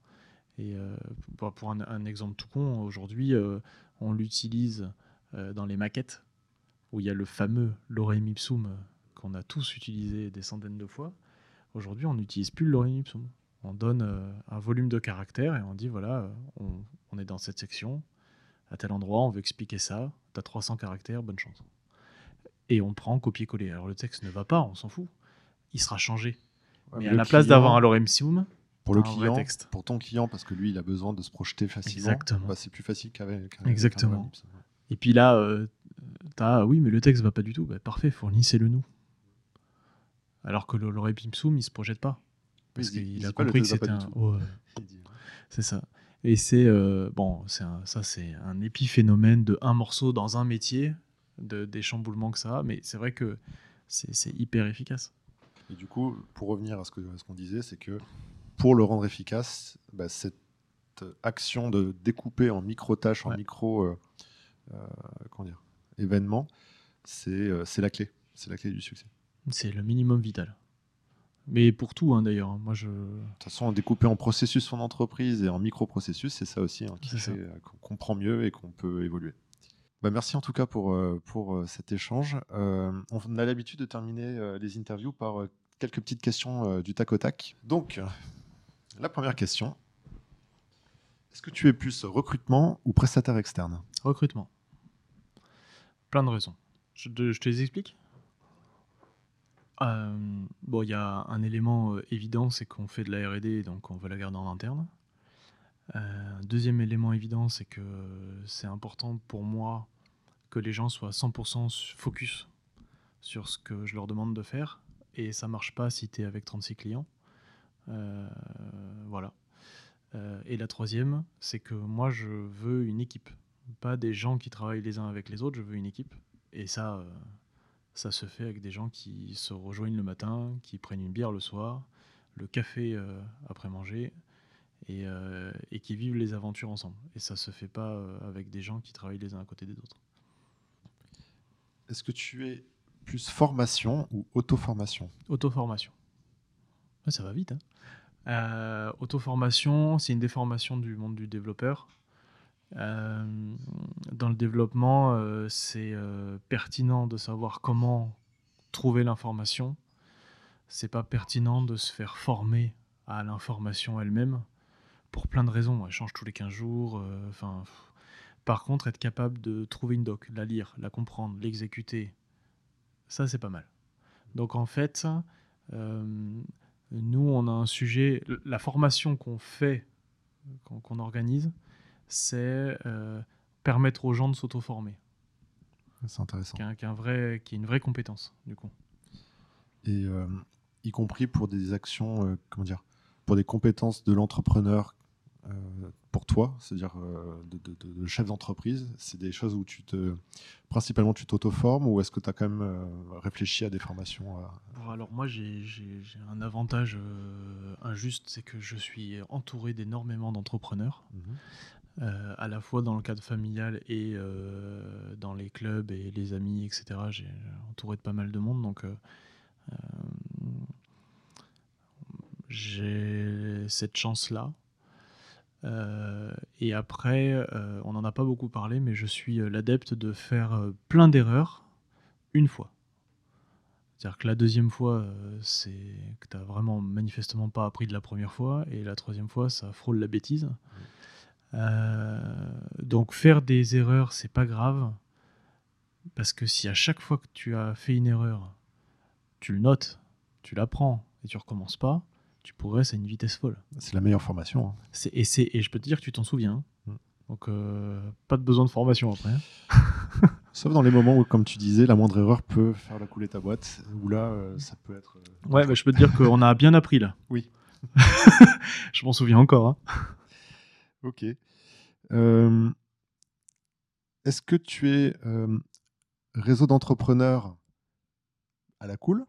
Et euh, pour, un, exemple tout con, aujourd'hui, euh, on l'utilise euh, dans les maquettes où il y a le fameux lorem ipsum euh, qu'on a tous utilisé des centaines de fois. Aujourd'hui, on n'utilise plus le lorem ipsum. On donne euh, un volume de caractères et on dit voilà, euh, on, on est dans cette section, à tel endroit, on veut expliquer ça, tu as 300 caractères, bonne chance. Et on prend copier-coller. Alors le texte ne va pas, on s'en fout. Il sera changé. Ouais, Mais à le la place d'avoir un lorem ipsum, pour le client, texte. pour ton client, parce que lui, il a besoin de se projeter facilement. Exactement. bah, c'est plus facile qu'avec. Exactement. un ipsum. Et puis là, euh, t'as oui, mais le texte va pas du tout. Bah, parfait, fournissez-le nous. Alors que le ipsum, il se projette pas. Parce qu'il a le compris que c'était un. c'est ça. Et c'est euh, bon, c'est un- ça, c'est un épiphénomène de un morceau dans un métier, de, des chamboulements que ça a. Mais c'est vrai que c'est hyper efficace. Et du coup, pour revenir à ce qu'on disait, c'est que pour le rendre efficace, bah, cette action de découper en micro-tâches, en micro euh, comment dire, événements, c'est euh, c'est la clé. C'est la clé du succès. C'est le minimum vital. Mais pour tout, hein, d'ailleurs. hein. Moi, je. De toute façon, découper en processus son entreprise et en micro-processus, c'est ça aussi hein, euh, qu'on comprend mieux et qu'on peut évoluer. Bah, merci en tout cas pour, euh, pour euh, cet échange. Euh, on a l'habitude de terminer euh, les interviews par euh, quelques petites questions euh, du tac au tac. Donc, euh, la première question. Est-ce que tu es plus recrutement ou prestataire externe? Recrutement. Plein de raisons. Je te, je te les explique? Euh, Bon, il y a un élément euh, évident, c'est qu'on fait de la RD, donc on veut la garder en interne. Euh, deuxième élément évident, c'est que c'est important pour moi que les gens soient 100% su- focus sur ce que je leur demande de faire. Et ça marche pas si tu es avec 36 clients. Euh, voilà. Euh, et la troisième, c'est que moi, je veux une équipe. Pas des gens qui travaillent les uns avec les autres, je veux une équipe. Et ça, euh, ça se fait avec des gens qui se rejoignent le matin, qui prennent une bière le soir, le café euh, après manger, et, et qui vivent les aventures ensemble. Et ça se fait pas avec des gens qui travaillent les uns à côté des autres. Est-ce que tu es plus formation ou auto-formation? Auto-formation. Ouais, ça va vite. Hein Euh, auto-formation, c'est une déformation du monde du développeur. Euh, dans le développement, euh, c'est pertinent de savoir comment trouver l'information. C'est pas pertinent de se faire former à l'information elle-même pour plein de raisons. Elle change tous les 15 jours. par contre, être capable de trouver une doc, la lire, la comprendre, l'exécuter, ça c'est pas mal. Donc en fait, nous on a un sujet, la formation qu'on fait, qu'on organise, c'est euh, permettre aux gens de s'auto-former, C'est intéressant. qui est, un vrai, une vraie compétence du coup. et euh, y compris pour des actions, euh, comment dire, pour des compétences de l'entrepreneur pour toi, c'est-à-dire euh, de, de- chef d'entreprise, c'est des choses où tu te, principalement tu t'auto-formes ou est-ce que tu as quand même euh, réfléchi à des formations Bon, alors moi j'ai un avantage euh, injuste, c'est que je suis entouré d'énormément d'entrepreneurs. Euh, à la fois dans le cadre familial et euh, dans les clubs et les amis, etc. J'ai entouré de pas mal de monde, donc euh, euh, j'ai cette chance-là. Euh, et après, euh, on n'en a pas beaucoup parlé, mais je suis euh, l'adepte de faire plein d'erreurs une fois. C'est-à-dire que la deuxième fois, c'est que tu n'as vraiment manifestement pas appris de la première fois, et la troisième fois, ça frôle la bêtise. Euh, donc faire des erreurs, c'est pas grave, parce que si à chaque fois que tu as fait une erreur, tu le notes, tu l'apprends et tu recommences pas, tu progresses à une vitesse folle. C'est la meilleure formation. hein. C'est- Et, c'est- et je peux te dire que tu t'en souviens. Mm. Donc euh, pas de besoin de formation après. hein. Sauf dans les moments où, comme tu disais, la moindre erreur peut faire la couler ta boîte, où là, euh, ça peut être. euh, Ouais, bah, je peux te dire qu'on a bien appris là. Oui. je m'en souviens encore. hein. Ok. Euh, Est-ce que tu es réseau d'entrepreneurs à la cool?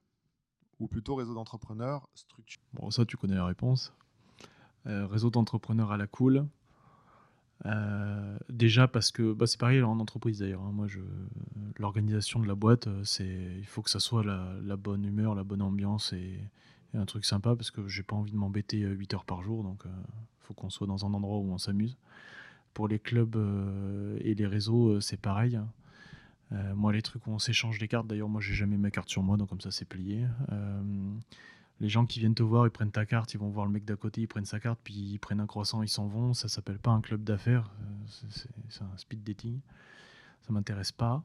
Ou plutôt réseau d'entrepreneurs structuré Bon, ça, tu connais la réponse. réseau d'entrepreneurs à la cool. déjà parce que bah, c'est pareil en entreprise d'ailleurs. Hein. Moi, je, l'organisation de la boîte, c'est il faut que ça soit la, bonne humeur, la bonne ambiance et, un truc sympa parce que j'ai pas envie de m'embêter 8 heures par jour. Donc, il faut qu'on soit dans un endroit où on s'amuse. Pour les clubs et les réseaux, c'est pareil. Hein. Euh, moi, les trucs où on s'échange des cartes, d'ailleurs, moi, j'ai jamais ma carte sur moi, donc comme ça, c'est plié. Euh, les gens qui viennent te voir, ils prennent ta carte, ils vont voir le mec d'à côté, ils prennent sa carte, puis ils prennent un croissant, ils s'en vont. Ça s'appelle pas un club d'affaires, euh, c'est un speed dating. Ça m'intéresse pas.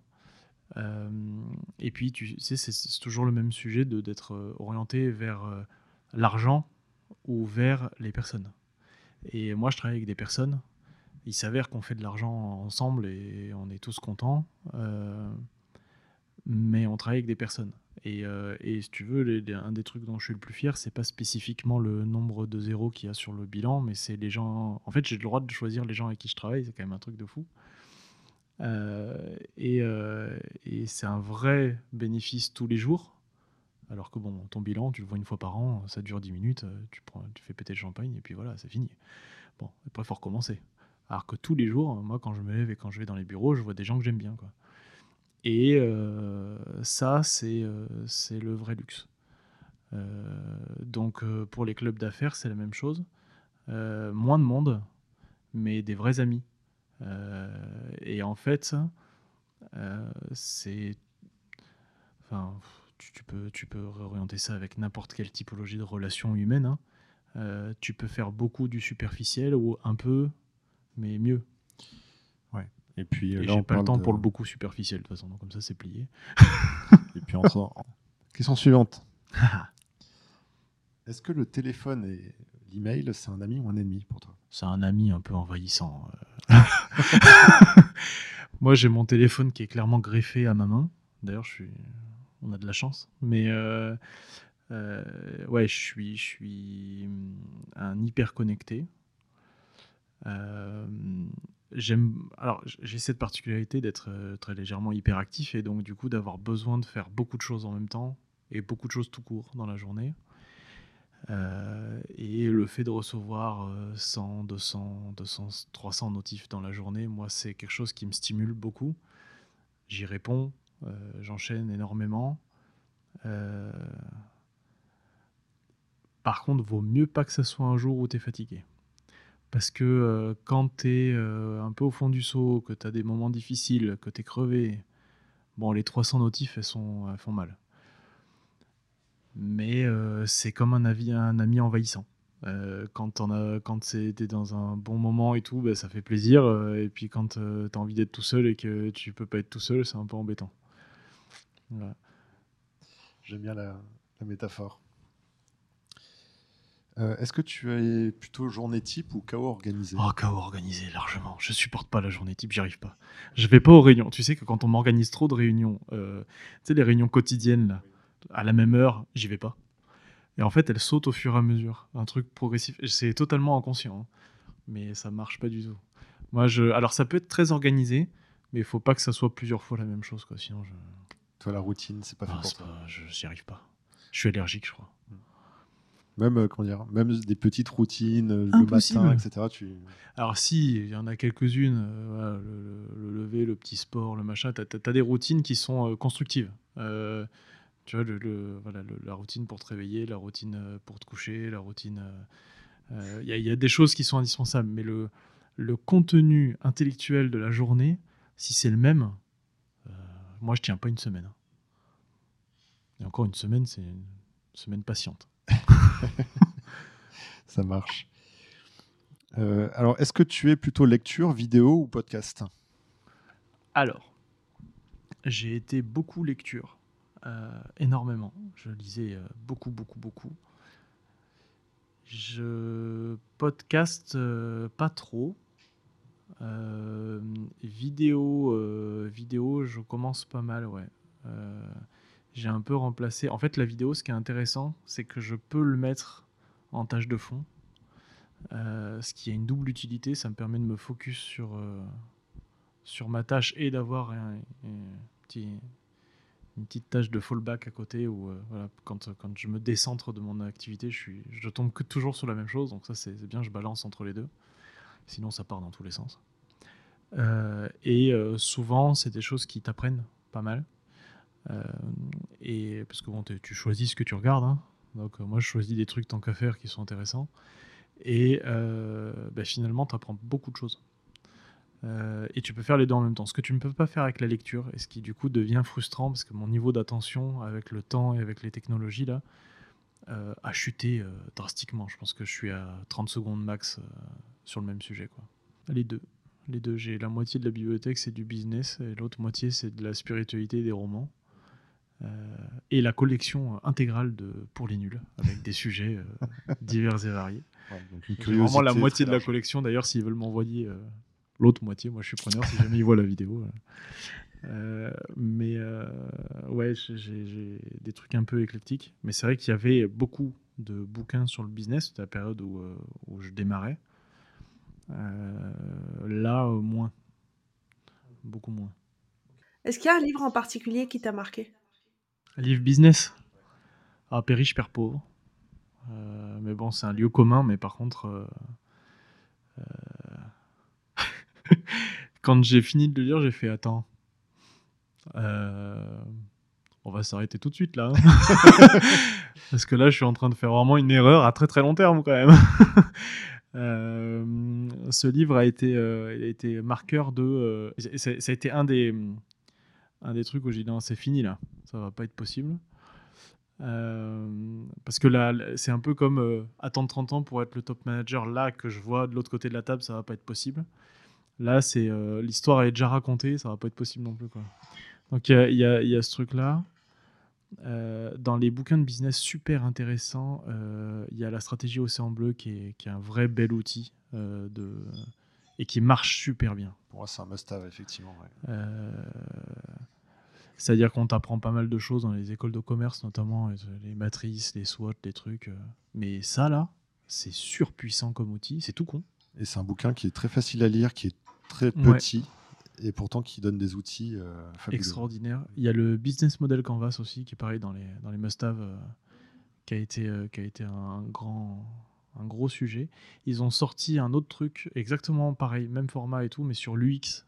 et puis, tu sais, c'est toujours le même sujet d'être orienté vers l'argent ou vers les personnes. Et moi, je travaille avec des personnes il s'avère qu'on fait de l'argent ensemble et on est tous contents, euh, mais on travaille avec des personnes. Et, euh, si tu veux, un des trucs dont je suis le plus fier, c'est pas spécifiquement le nombre de zéros qu'il y a sur le bilan, mais c'est les gens. En fait, j'ai le droit de choisir les gens avec qui je travaille, c'est quand même un truc de fou. Euh, et, c'est un vrai bénéfice tous les jours. Alors que bon, ton bilan, tu le vois une fois par an, ça dure 10 minutes, tu, prends, tu fais péter le champagne et puis voilà, c'est fini. Bon, après, il faut recommencer. Alors que tous les jours, moi, quand je me lève et quand je vais dans les bureaux, je vois des gens que j'aime bien. Et euh, ça, euh, c'est le vrai luxe. Euh, donc, pour les clubs d'affaires, c'est la même chose. moins de monde, mais des vrais amis. et en fait, c'est. Tu, peux, tu réorienter ça avec n'importe quelle typologie de relation humaine. Hein. tu peux faire beaucoup du superficiel ou un peu mais mieux. Ouais. Et puis là, j'ai pas le temps pour le beaucoup superficiel de toute façon, donc comme ça c'est plié. et puis entre question suivante. Est-ce que le téléphone et l'email, c'est un ami ou un ennemi pour toi? C'est un ami un peu envahissant. Euh. Moi, j'ai mon téléphone qui est clairement greffé à ma main. D'ailleurs, je suis... on a de la chance. Mais euh, euh, ouais, je suis, je suis un hyper connecté. Euh, j'aime alors j'ai cette particularité d'être euh, très légèrement hyperactif et donc du coup d'avoir besoin de faire beaucoup de choses en même temps et beaucoup de choses tout court dans la journée. Euh, et le fait de recevoir 100, 200, 200, 300 notifs dans la journée, moi, c'est quelque chose qui me stimule beaucoup. J'y réponds, j'enchaîne énormément. par contre, vaut mieux pas que ça soit un jour où tu es fatigué. Parce que euh, quand tu es euh, un peu au fond du seau, que tu as des moments difficiles, que tu es crevé, bon, les 300 notifs, elles, sont, font mal. Mais euh, c'est comme un, ami envahissant. quand on quand c'était dans un bon moment et tout, bah, ça fait plaisir. et puis quand tu as envie d'être tout seul et que tu peux pas être tout seul, c'est un peu embêtant. J'aime bien la métaphore. Euh, est-ce que tu es plutôt journée type ou chaos organisé? Oh, chaos organisé, largement. Je supporte pas la journée type, j'y arrive pas. Je vais pas aux réunions. Tu sais que quand on m'organise trop de réunions, euh, tu sais, les réunions quotidiennes, là, à la même heure, j'y vais pas. Et en fait, elles sautent au fur et à mesure. Un truc progressif. C'est totalement inconscient, hein. mais ça marche pas du tout. Moi, je... Alors, ça peut être très organisé, mais il faut pas que ça soit plusieurs fois la même chose, quoi. Sinon, je. Toi, la routine, c'est pas fait ah, pour toi. Je j'y arrive pas. Je suis allergique, je crois. Même, euh, comment dire, même des petites routines euh, le matin, etc. Tu... Alors si, il y en a quelques-unes, euh, le, lever, le petit sport, le machin, tu as, des routines qui sont constructives. tu vois, le, voilà, la routine pour te réveiller, la routine pour te coucher, la routine... Il y, y, a des choses qui sont indispensables, mais le, le contenu intellectuel de la journée, si c'est le même, moi je tiens pas une semaine. Et encore une semaine, c'est une semaine patiente. Ça marche. Euh, alors, est-ce que tu es plutôt lecture, vidéo ou podcast? Alors, j'ai été beaucoup lecture, euh, énormément. Je lisais euh, beaucoup, beaucoup, beaucoup. Je podcast pas trop. vidéo, vidéo, je commence pas mal, ouais j'ai un peu remplacé. En fait, la vidéo, ce qui est intéressant, c'est que je peux le mettre en tâche de fond. Euh, ce qui a une double utilité, ça me permet de me focus sur, euh, sur ma tâche et d'avoir une petite tâche de fallback à côté où voilà, quand, quand je me décentre de mon activité, je, suis, je tombe que toujours sur la même chose. Donc ça, c'est bien, je balance entre les deux. Sinon, ça part dans tous les sens. et souvent, c'est des choses qui t'apprennent pas mal. Et parce que tu choisis ce que tu regardes. Hein. Donc moi, je choisis des trucs tant qu'à faire qui sont intéressants. Et bah, finalement, tu apprends beaucoup de choses. Euh, et tu peux faire les deux en même temps. Ce que tu ne peux pas faire avec la lecture, et ce qui du coup devient frustrant, parce que mon niveau d'attention avec le temps et avec les technologies là, euh, a chuté euh, drastiquement. Je pense que je suis à 30 secondes max sur le même sujet. Les deux. Les deux. J'ai la moitié de la bibliothèque, c'est du business, et l'autre moitié, c'est de la spiritualité des romans. Et la collection intégrale de Pour les nuls, avec des sujets divers et variés. Ouais, vraiment la moitié de la collection. D'ailleurs, s'ils veulent m'envoyer l'autre moitié, moi je suis preneur si jamais ils voient la vidéo. Euh, mais euh, ouais, j'ai des trucs un peu éclectiques. Mais c'est vrai qu'il y avait beaucoup de bouquins sur le business, c'était la période où, euh, où je démarrais. là, moins. Beaucoup moins. Est-ce qu'il y a un livre en particulier qui t'a marqué? Un livre business Ah, Père riche, Père pauvre. mais bon, c'est un lieu commun, mais par contre, quand j'ai fini de le lire, j'ai fait attends. Euh, on va s'arrêter tout de suite là. Hein. Parce que là, je suis en train de faire vraiment une erreur à très très long terme quand même. Euh, ce livre a été, euh, a été marqueur de. ça a été un des, un des trucs où j'ai dit non, c'est fini là, ça va pas être possible. parce que là, c'est un peu comme attendre 30 ans pour être le top manager. Là, que je vois de l'autre côté de la table, ça va pas être possible. Là, c'est euh, l'histoire est déjà racontée, ça va pas être possible non plus. Quoi. Donc il y, y a, ce truc-là. Euh, dans les bouquins de business super intéressants, euh, il y a la stratégie Océan Bleu qui est, qui est un vrai bel outil de, et qui marche super bien. Pour moi, c'est un must-have, effectivement. C'est-à-dire qu'on t'apprend pas mal de choses dans les écoles de commerce, notamment les matrices, les SWOT, les trucs. Mais ça, là, c'est surpuissant comme outil, c'est tout con. Et c'est un bouquin qui est très facile à lire, qui est très petit et pourtant qui donne des outils euh, extraordinaires. Il y a le business model Canvas aussi qui est pareil dans les, dans les must-have euh, qui a été, euh, qui a été un, grand, un gros sujet. Ils ont sorti un autre truc exactement pareil, même format et tout, mais sur l'UX.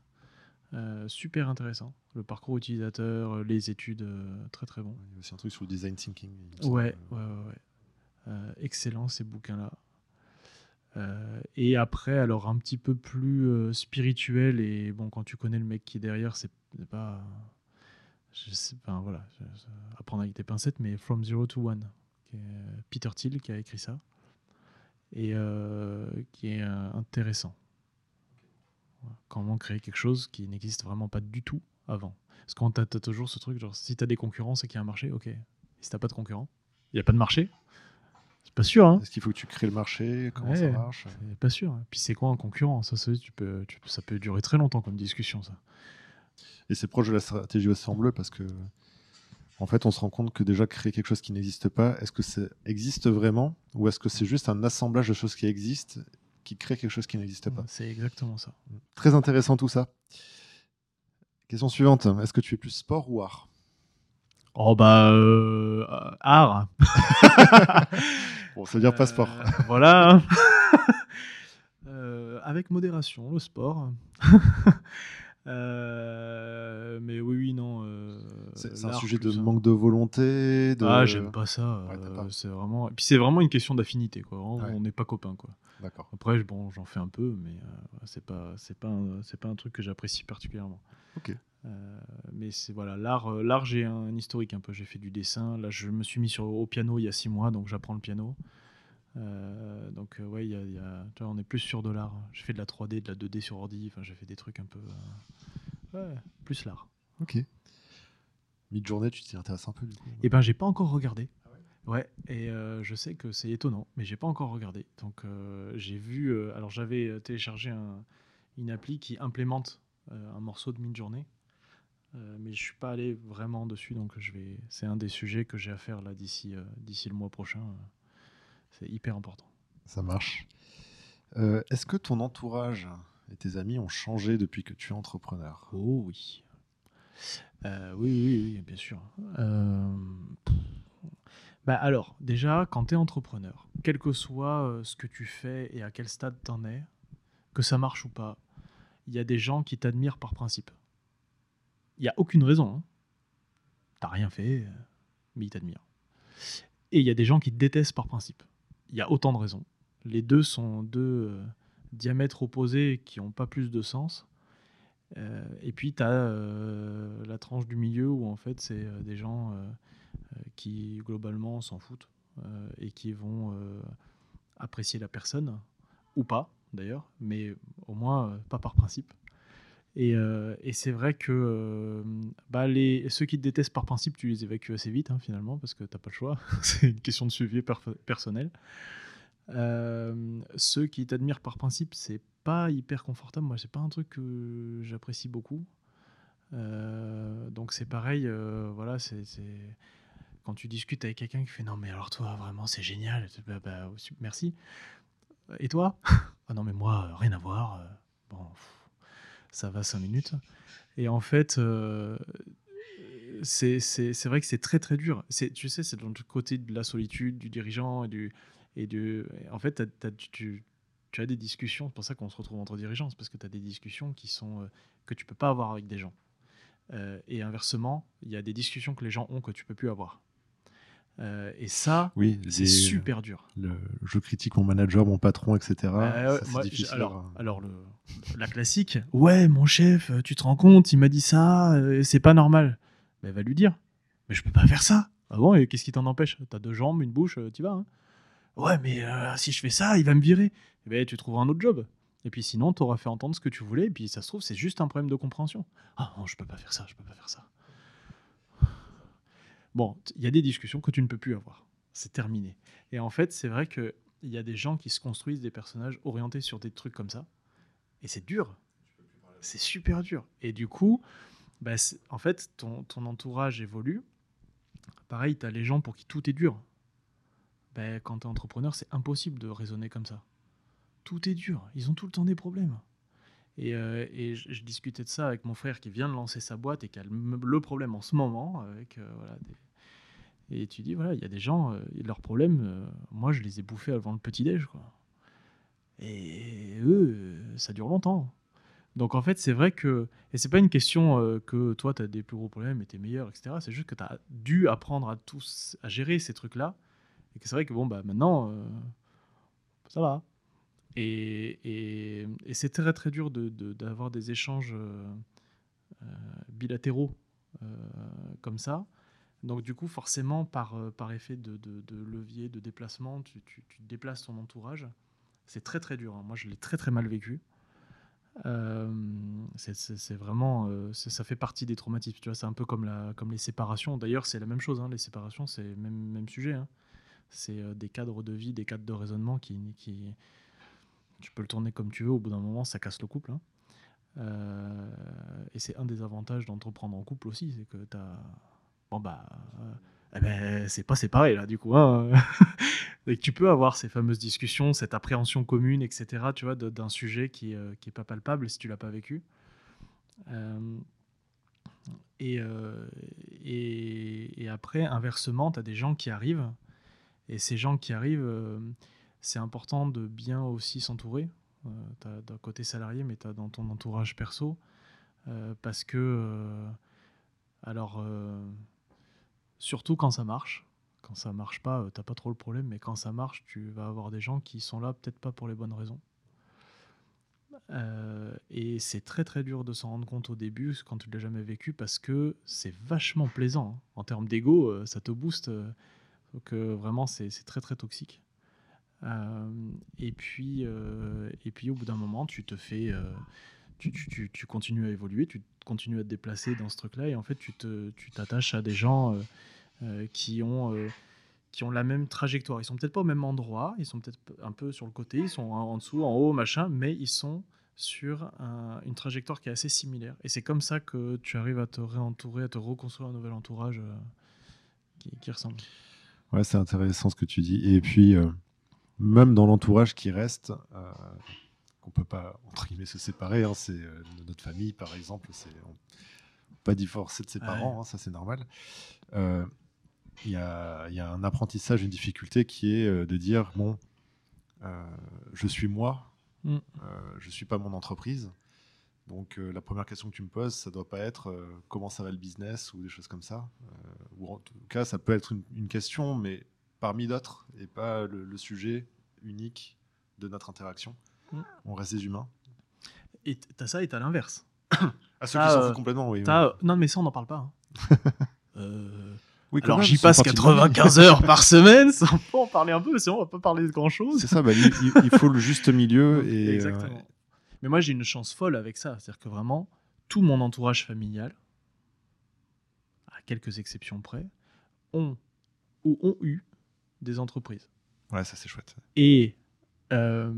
super intéressant. Le parcours utilisateur, les études, très très bon. Il y a aussi un truc sur le design thinking. Ouais, ouais, ouais, ouais. excellent ces bouquins-là. Euh, et après, alors un petit peu plus euh, spirituel, et bon, quand tu connais le mec qui est derrière, c'est pas. Je sais pas, voilà, apprendre avec tes pincettes, mais From Zero to One, qui est Peter Thiel qui a écrit ça, et euh, qui est intéressant. Comment créer quelque chose qui n'existe vraiment pas du tout avant. Parce qu'on t'as toujours ce truc, genre, si t'as des concurrents, c'est qu'il y a un marché, ok. Et si t'as pas de concurrents, il n'y a pas de marché, c'est pas sûr. Hein. Est-ce qu'il faut que tu crées le marché? Comment ça marche? Pas sûr. Puis c'est quoi un concurrent? Ça, ça, tu peux, ça peut durer très longtemps comme discussion, ça. Et c'est proche de la stratégie Bleu parce que, en fait, on se rend compte que déjà créer quelque chose qui n'existe pas, est-ce que ça existe vraiment ou est-ce que c'est juste un assemblage de choses qui existent qui crée quelque chose qui n'existe pas? C'est exactement ça. Très intéressant tout ça. Question suivante. Est-ce que tu es plus sport ou art? Oh bah euh, art. bon, ça veut dire pas sport. Euh, voilà. Euh, avec modération, le sport. mais oui, oui, non. c'est un sujet de manque de volonté. De... Ah, j'aime pas ça. c'est vraiment. Et puis c'est vraiment une question d'affinité, quoi. On n'est pas copains, quoi. D'accord. Après, bon, j'en fais un peu, mais c'est pas, c'est pas, c'est pas un truc que j'apprécie particulièrement. Ok. Euh, mais c'est voilà, l'art, euh, l'art j'ai un, historique un peu. J'ai fait du dessin. Là, je me suis mis sur, au piano il y a six mois, donc j'apprends le piano. Euh, donc ouais, y y a, on est plus sur de l'art. J'ai fait de la 3D, de la 2D sur ordi. Enfin, j'ai fait des trucs un peu ouais, plus l'art. Ok. Mid-journée, tu t'y intéresses un peu du coup Eh ben, j'ai pas encore regardé. Ah ouais, et je sais que c'est étonnant, mais j'ai pas encore regardé. Donc j'ai vu. alors j'avais téléchargé un, une appli qui implémente un morceau de mid-journée. Euh, mais je suis pas allé vraiment dessus, donc je vais. C'est un des sujets que j'ai à faire là d'ici euh, d'ici le mois prochain. C'est hyper important. Ça marche. Euh, est-ce que ton entourage et tes amis ont changé depuis que tu es entrepreneur? Oh oui. Euh, oui, oui, oui, bien sûr. Euh, bah alors, déjà, quand tu es entrepreneur, quel que soit ce que tu fais et à quel stade tu en es, que ça marche ou pas, il y a des gens qui t'admirent par principe. Il n'y a aucune raison. Hein. T'as rien fait, mais ils t'admirent. Et il y a des gens qui te détestent par principe. Il y a autant de raisons. Les deux sont deux diamètres opposés qui n'ont pas plus de sens. Euh, et puis, tu as euh, la tranche du milieu où, en fait, c'est euh, des gens qui, globalement, s'en foutent et qui vont apprécier la personne, ou pas, d'ailleurs, mais au moins pas par principe. Et, et c'est vrai que bah, les, ceux qui te détestent par principe, tu les évacues assez vite, hein, finalement, parce que tu n'as pas le choix. c'est une question de suivi personnel. ceux qui t'admirent par principe, c'est pas hyper confortable. Moi, c'est pas un truc que j'apprécie beaucoup. Euh, donc c'est pareil, euh, voilà, quand tu discutes avec quelqu'un qui fait non mais alors toi vraiment c'est génial, bah, bah, merci. Et toi? Ah non mais moi rien à voir. Euh, bon, ça va cinq minutes. Et en fait, c'est vrai que c'est très très dur. Tu sais, c'est dans le côté de la solitude du dirigeant et du et du. En fait, tu, tu as des discussions, c'est pour ça qu'on se retrouve entre dirigeants, c'est parce que tu as des discussions qui sont, euh, que tu peux pas avoir avec des gens. Euh, et inversement, il y a des discussions que les gens ont que tu peux plus avoir. Euh, et ça, oui, c'est super dur. Le, je critique mon manager, mon patron, etc. alors, alors le, la classique, ouais, mon chef, tu te rends compte, il m'a dit ça, c'est pas normal. Mais va lui dire, mais je peux pas faire ça. Ah bon, et qu'est-ce qui t'en empêche? T'as deux jambes, une bouche, tu vas. Hein ouais, mais si je fais ça, il va me virer eh ben, tu trouveras un autre job. Et puis sinon, tu auras fait entendre ce que tu voulais, et puis ça se trouve, c'est juste un problème de compréhension. Ah non, je peux pas faire ça, je peux pas faire ça. Bon, il y a des discussions que tu ne peux plus avoir. C'est terminé. Et en fait, c'est vrai qu'il y a des gens qui se construisent des personnages orientés sur des trucs comme ça. Et c'est dur. C'est super dur. Et du coup, bah, en fait, ton, ton entourage évolue. Pareil, tu as les gens pour qui tout est dur. Ben, quand tu es entrepreneur, c'est impossible de raisonner comme ça tout est dur. Ils ont tout le temps des problèmes. Et, euh, je, discutais de ça avec mon frère qui vient de lancer sa boîte et qui a le, problème en ce moment. Euh, voilà, Et tu dis, voilà, il y a des gens, euh, leurs problèmes, moi je les ai bouffés avant le petit-déj. Et eux, ça dure longtemps. Donc en fait, c'est vrai que. Et c'est pas une question que toi, tu as des plus gros problèmes et tu es meilleur, etc. C'est juste que tu as dû apprendre à tous à gérer ces trucs-là. Et que c'est vrai que bon, bah maintenant, ça va. Et, c'est très très dur d'avoir des échanges euh, euh, bilatéraux euh, comme ça. Donc du coup, forcément, par, par effet de, levier, de déplacement, tu, déplaces ton entourage. C'est très très dur. Hein. Moi, je l'ai très très mal vécu. c'est vraiment, ça fait partie des traumatismes. Tu vois, c'est un peu comme, la, comme les séparations. D'ailleurs, c'est la même chose. Hein. Les séparations, c'est même, même sujet. Hein. C'est des cadres de vie, des cadres de raisonnement qui, qui, tu peux le tourner comme tu veux, au bout d'un moment, ça casse le couple. Hein. Euh, et c'est un des avantages d'entreprendre en couple aussi, c'est que tu as. Bon, bah. Euh, eh ben, c'est pas séparé, là, du coup. Hein. et tu peux avoir ces fameuses discussions, cette appréhension commune, etc., tu vois, d'un sujet qui, euh, qui pas palpable si tu l'as pas vécu. Et, et, et, après, inversement, tu as des gens qui arrivent, et ces gens qui arrivent c'est important de bien aussi s'entourer. Euh, tu as d'un côté salarié, mais tu as dans ton entourage perso. Euh, parce que, euh, alors, surtout quand ça marche, quand ça marche pas, t'as pas trop le problème, mais quand ça marche, tu vas avoir des gens qui sont là peut-être pas pour les bonnes raisons. et c'est très très dur de s'en rendre compte au début quand tu l'as jamais vécu parce que c'est vachement plaisant. Hein. En termes d'ego, ça te booste. donc vraiment, c'est très très toxique. Euh, et, puis, euh, et puis, au bout d'un moment, tu te fais. Euh, tu, tu, tu, continues à évoluer, tu continues à te déplacer dans ce truc-là, et en fait, tu t'attaches à des gens qui ont qui ont la même trajectoire. Ils sont peut-être pas au même endroit, ils sont peut-être un peu sur le côté, ils sont en dessous, en haut, machin, mais ils sont sur une trajectoire qui est assez similaire. Et c'est comme ça que tu arrives à te réentourer, à te reconstruire un nouvel entourage qui, ressemble. Ouais, c'est intéressant ce que tu dis. Et puis, même dans l'entourage qui reste, euh, qu'on peut pas entre guillemets se séparer. Hein, c'est euh, notre famille, par exemple. C'est pas divorcer de ses Ouais. parents, hein, ça c'est normal. Euh, Il y, a, il y a un apprentissage, une difficulté qui est euh, de dire bon, je suis moi, Mm. je suis pas mon entreprise. Donc euh, la première question que tu me poses, ça doit pas être euh, comment ça va le business ou des choses comme ça. Euh, ou en tout cas, ça peut être une, une question, mais parmi d'autres, et pas le, le sujet unique de notre interaction. Mm. On reste des humains. Et t'as ça et t'as l'inverse. À ceux T'as, qui s'en euh, foutent complètement, oui. T'as- Non, mais ça, on n'en parle pas. hein. Euh, Oui, Alors j'y passe partie de ma vie. 95 heures par semaine, peut en parler un peu, sinon on va pas parler de grand chose. C'est ça, bah, il, faut le juste milieu. Et, euh, Exactement. Mais moi j'ai une chance folle avec ça, c'est-à-dire que vraiment tout mon entourage familial, à quelques exceptions près, ont ou ont eu des entreprises. ouais, ça c'est chouette. Et euh,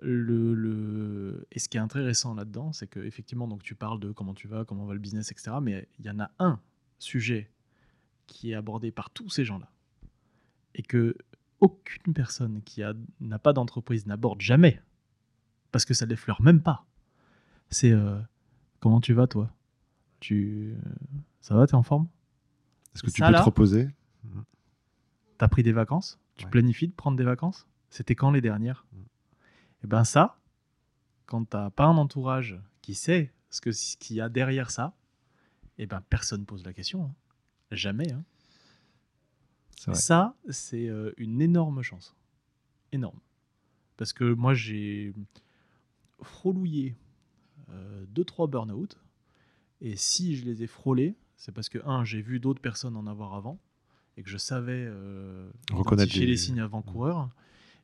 le, le- et ce qui est intéressant là-dedans, c'est que effectivement, donc tu parles de comment tu vas, comment va le business, etc. Mais il y en a un sujet qui est abordé par tous ces gens-là et que aucune personne qui n'a pas d'entreprise n'aborde jamais parce que ça l'effleure même pas. C'est euh, comment tu vas toi? Tu ça va T'es en forme? Est-ce que tu Ça, peux là te reposer? T'as pris des vacances Tu Ouais. planifies de prendre des vacances C'était quand les dernières Mm. Et ben ça, quand t'as pas un entourage qui sait ce qu'il y a derrière ça, et ben personne pose la question. hein. Jamais. hein. Ça, c'est euh, une énorme chance. Énorme. Parce que moi, j'ai frôlouillé euh, deux, trois burn-out. Et si je les ai frôlés, c'est parce que, un, j'ai vu d'autres personnes en avoir avant et que je savais euh, Reconnaître les- les signes avant-coureurs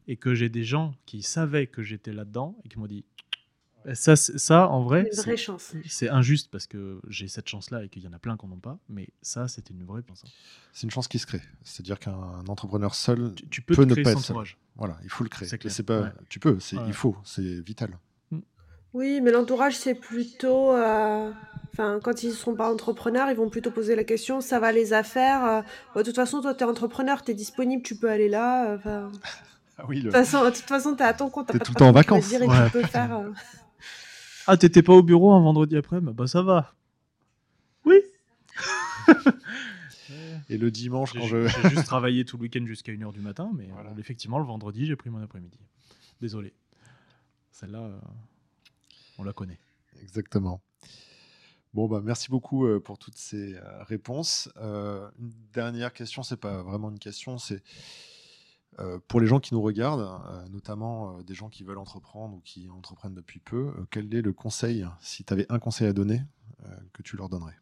et que j'ai des gens qui savaient que j'étais là-dedans et qui m'ont dit ça, c'est- ça en vrai, Une c'est- vraie chance. c'est injuste parce que j'ai cette chance-là et qu'il y en a plein qui n'en ont pas, mais ça, c'était une vraie chance. hein. C'est une chance qui se crée. C'est-à-dire qu'un entrepreneur seul, Tu, tu peux Peut ne créer pas être seul. voilà, il faut le créer. C'est clair. C'est pas, Ouais. Tu peux, Ouais. il faut, c'est vital. Oui, mais l'entourage, c'est plutôt. euh, Enfin, quand ils ne seront pas entrepreneurs, ils vont plutôt poser la question ça va les affaires euh, bah, De toute façon, toi, tu es entrepreneur, tu es disponible, tu peux aller là. euh, Enfin, Ah oui, de toute façon, de toute façon, tu es à ton compte. t'as T'es pas tout de le temps en patron vacances. te dire et Ouais. tu peux faire. euh, Ah, t'étais pas au bureau un vendredi après Bah ça va. Oui. Et le dimanche, J'ai quand je. j'ai juste travaillé tout le week-end jusqu'à 1h du matin, mais Voilà. euh, effectivement, le vendredi, j'ai pris mon après-midi. Désolé. Celle-là, euh, on la connaît. Exactement. Bon, bah, merci beaucoup euh, pour toutes ces euh, réponses. Euh, une dernière question, c'est pas vraiment une question, c'est euh, pour les gens qui nous regardent, euh, notamment euh, des gens qui veulent entreprendre ou qui entreprennent depuis peu, euh, quel est le conseil, si tu avais un conseil à donner, euh, que tu leur donnerais?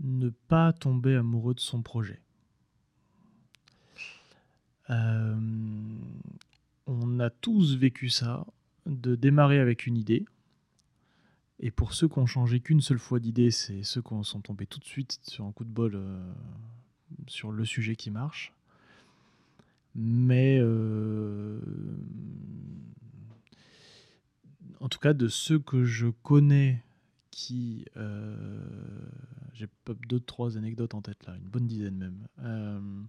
Ne pas tomber amoureux de son projet. Euh, on a tous vécu ça, de démarrer avec une idée. Et pour ceux qui ont changé qu'une seule fois d'idée, c'est ceux qui sont tombés tout de suite sur un coup de bol euh, sur le sujet qui marche. Mais euh, en tout cas, de ceux que je connais qui. euh, J'ai deux, trois anecdotes en tête là, une bonne dizaine même.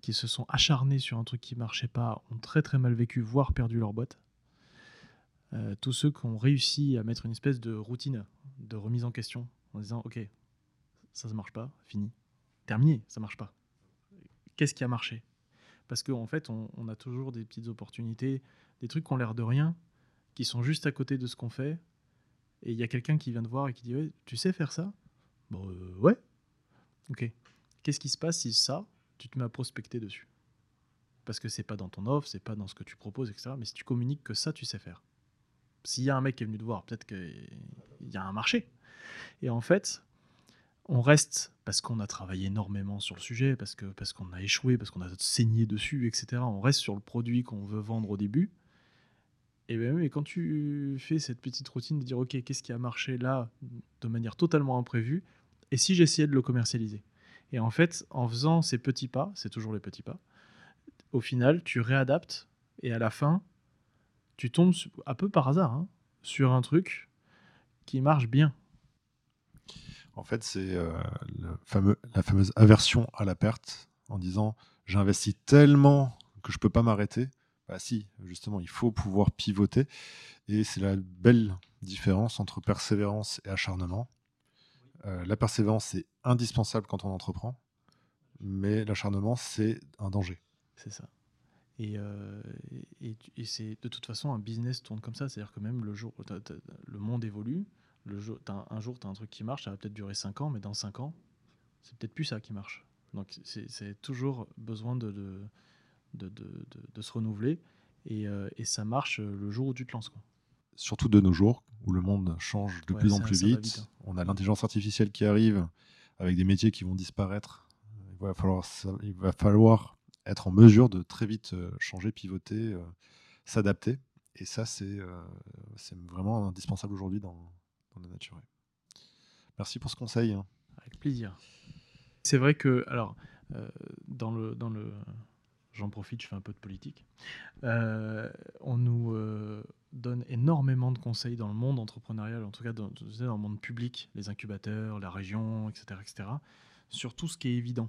qui se sont acharnés sur un truc qui marchait pas, ont très très mal vécu, voire perdu leur boîte. Euh, tous ceux qui ont réussi à mettre une espèce de routine de remise en question en disant ok ça ne marche pas fini. Terminé ça marche pas. Qu'est-ce qui a marché? Parce qu'en en fait on, a toujours des petites opportunités des trucs qui ont l'air de rien qui sont juste à côté de ce qu'on fait. Et il y a quelqu'un qui vient te voir et qui dit tu sais faire ça? Bon euh, ouais. Ok. Qu'est-ce qui se passe si ça tu te mets à prospecter dessus? Parce que c'est pas dans ton offre c'est pas dans ce que tu proposes etc mais si tu communiques que ça tu sais faire s'il y a un mec qui est venu te voir, peut-être qu'il y a un marché. Et en fait, on reste parce qu'on a travaillé énormément sur le sujet, parce que parce qu'on a échoué, parce qu'on a saigné dessus, etc. On reste sur le produit qu'on veut vendre au début. Et bien, quand tu fais cette petite routine de dire, ok, qu'est-ce qui a marché là de manière totalement imprévue, et si j'essayais de le commercialiser? Et en fait, en faisant ces petits pas, c'est toujours les petits pas, au final, tu réadaptes, et à la fin, tu tombes un peu par hasard hein, sur un truc qui marche bien. En fait, c'est euh, fameux, la fameuse aversion à la perte, en disant j'investis tellement que je peux pas m'arrêter. Bah si, justement, il faut pouvoir pivoter. Et c'est la belle différence entre persévérance et acharnement. Euh, la persévérance, c'est indispensable quand on entreprend, mais l'acharnement, c'est un danger. C'est ça. Et, euh, et, et c'est de toute façon un business tourne comme ça, c'est-à-dire que même le jour, le monde évolue, le jour, un jour tu as un truc qui marche, ça va peut-être durer 5 ans, mais dans 5 ans, c'est peut-être plus ça qui marche. Donc c'est toujours besoin de, de, de, de se renouveler et, euh, et, ça marche le jour où tu te lances. Quoi. Surtout de nos jours, où le monde change de plus en plus vite. Hein. On a l'intelligence artificielle qui arrive avec des métiers qui vont disparaître. Il va falloir, il va falloir être en mesure de très vite changer, pivoter, s'adapter. Et ça, c'est vraiment indispensable aujourd'hui dans, dans la nature. Merci pour ce conseil. Hein. Avec plaisir. C'est vrai que, alors, dans le, dans le, j'en profite, je fais un peu de politique. On nous donne énormément de conseils dans le monde entrepreneurial, en tout cas dans, dans, le monde public, les incubateurs, la région, etc., etc., sur tout ce qui est évident.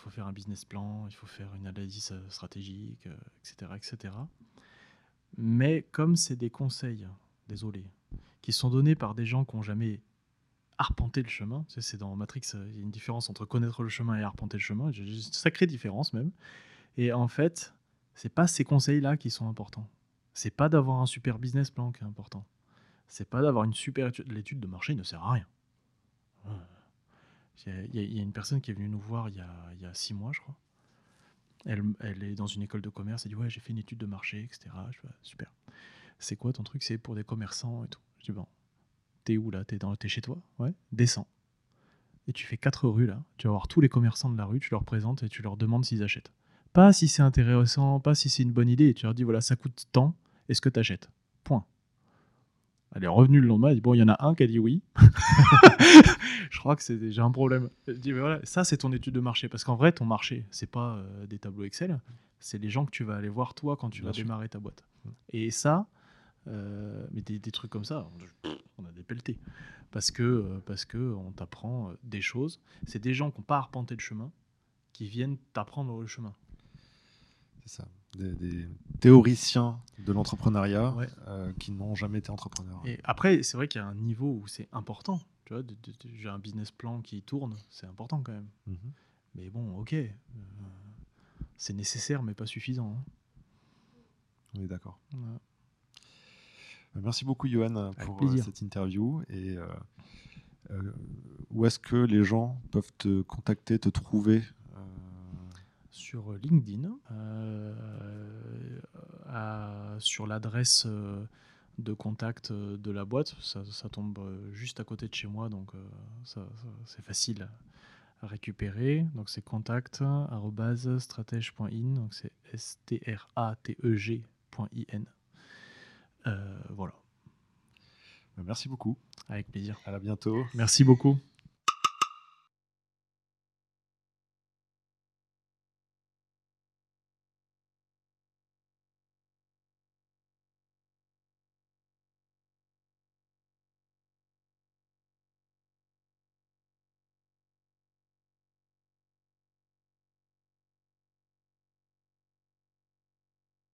Faut faire un business plan, il faut faire une analyse stratégique, etc., etc. Mais comme c'est des conseils, désolé, qui sont donnés par des gens qui n'ont jamais arpenter le chemin. c'est dans Matrix, euh, il y a une différence entre connaître le chemin et arpenter le chemin. Une sacrée différence même. Et en fait, c'est pas ces conseils-là qui sont importants. C'est pas d'avoir un super business plan qui est important. C'est pas d'avoir une super étude. L'étude de marché ne sert à rien. Il y, a une personne qui est venue nous voir il y a, six mois, je crois. Elle, elle, est dans une école de commerce. Elle dit Ouais, j'ai fait une étude de marché, etc. Je fais, Super. C'est quoi ton truc? C'est pour des commerçants et tout. Je dis Bon, T'es où là? T'es chez toi? Ouais. Descends. Et tu fais quatre rues là. Tu vas voir tous les commerçants de la rue, tu leur présentes et tu leur demandes s'ils achètent. Pas si c'est intéressant, pas si c'est une bonne idée. tu leur dis voilà, ça coûte tant, est-ce que tu achètes Point. Elle est revenue le lendemain, elle dit bon, il y en a un qui a dit oui. Je crois que c'est déjà un problème. Dit mais voilà, ça c'est ton étude de marché. Parce qu'en vrai, ton marché, c'est pas euh, des tableaux Excel, c'est les gens que tu vas aller voir toi quand tu vas démarrer ta boîte. Et ça, euh, mais des, trucs comme ça, on a des pelletés. Parce que, euh, parce que on t'apprend des choses. C'est des gens qui n'ont pas arpenté le chemin qui viennent t'apprendre le chemin. C'est ça. Des, théoriciens de l'entrepreneuriat qui n'ont jamais été entrepreneurs. Et après, c'est vrai qu'il y a un niveau où c'est important. Tu vois, j'ai un business plan qui tourne, c'est important quand même. Mhm. Mais bon, ok, c'est nécessaire, mais pas suffisant. Hein. On est d'accord. Euh, merci beaucoup, Johan, pour euh, cette interview. Et euh, où est-ce que les gens peuvent te contacter, te trouver Sur LinkedIn, sur l'adresse de contact de la boîte. Ça, tombe juste à côté de chez moi, donc c'est facile à récupérer. Donc c'est contact stratège.in, donc c'est S-T-R-A-T-E-G.in. Euh, voilà. Merci beaucoup. Avec plaisir. À bientôt. Merci beaucoup.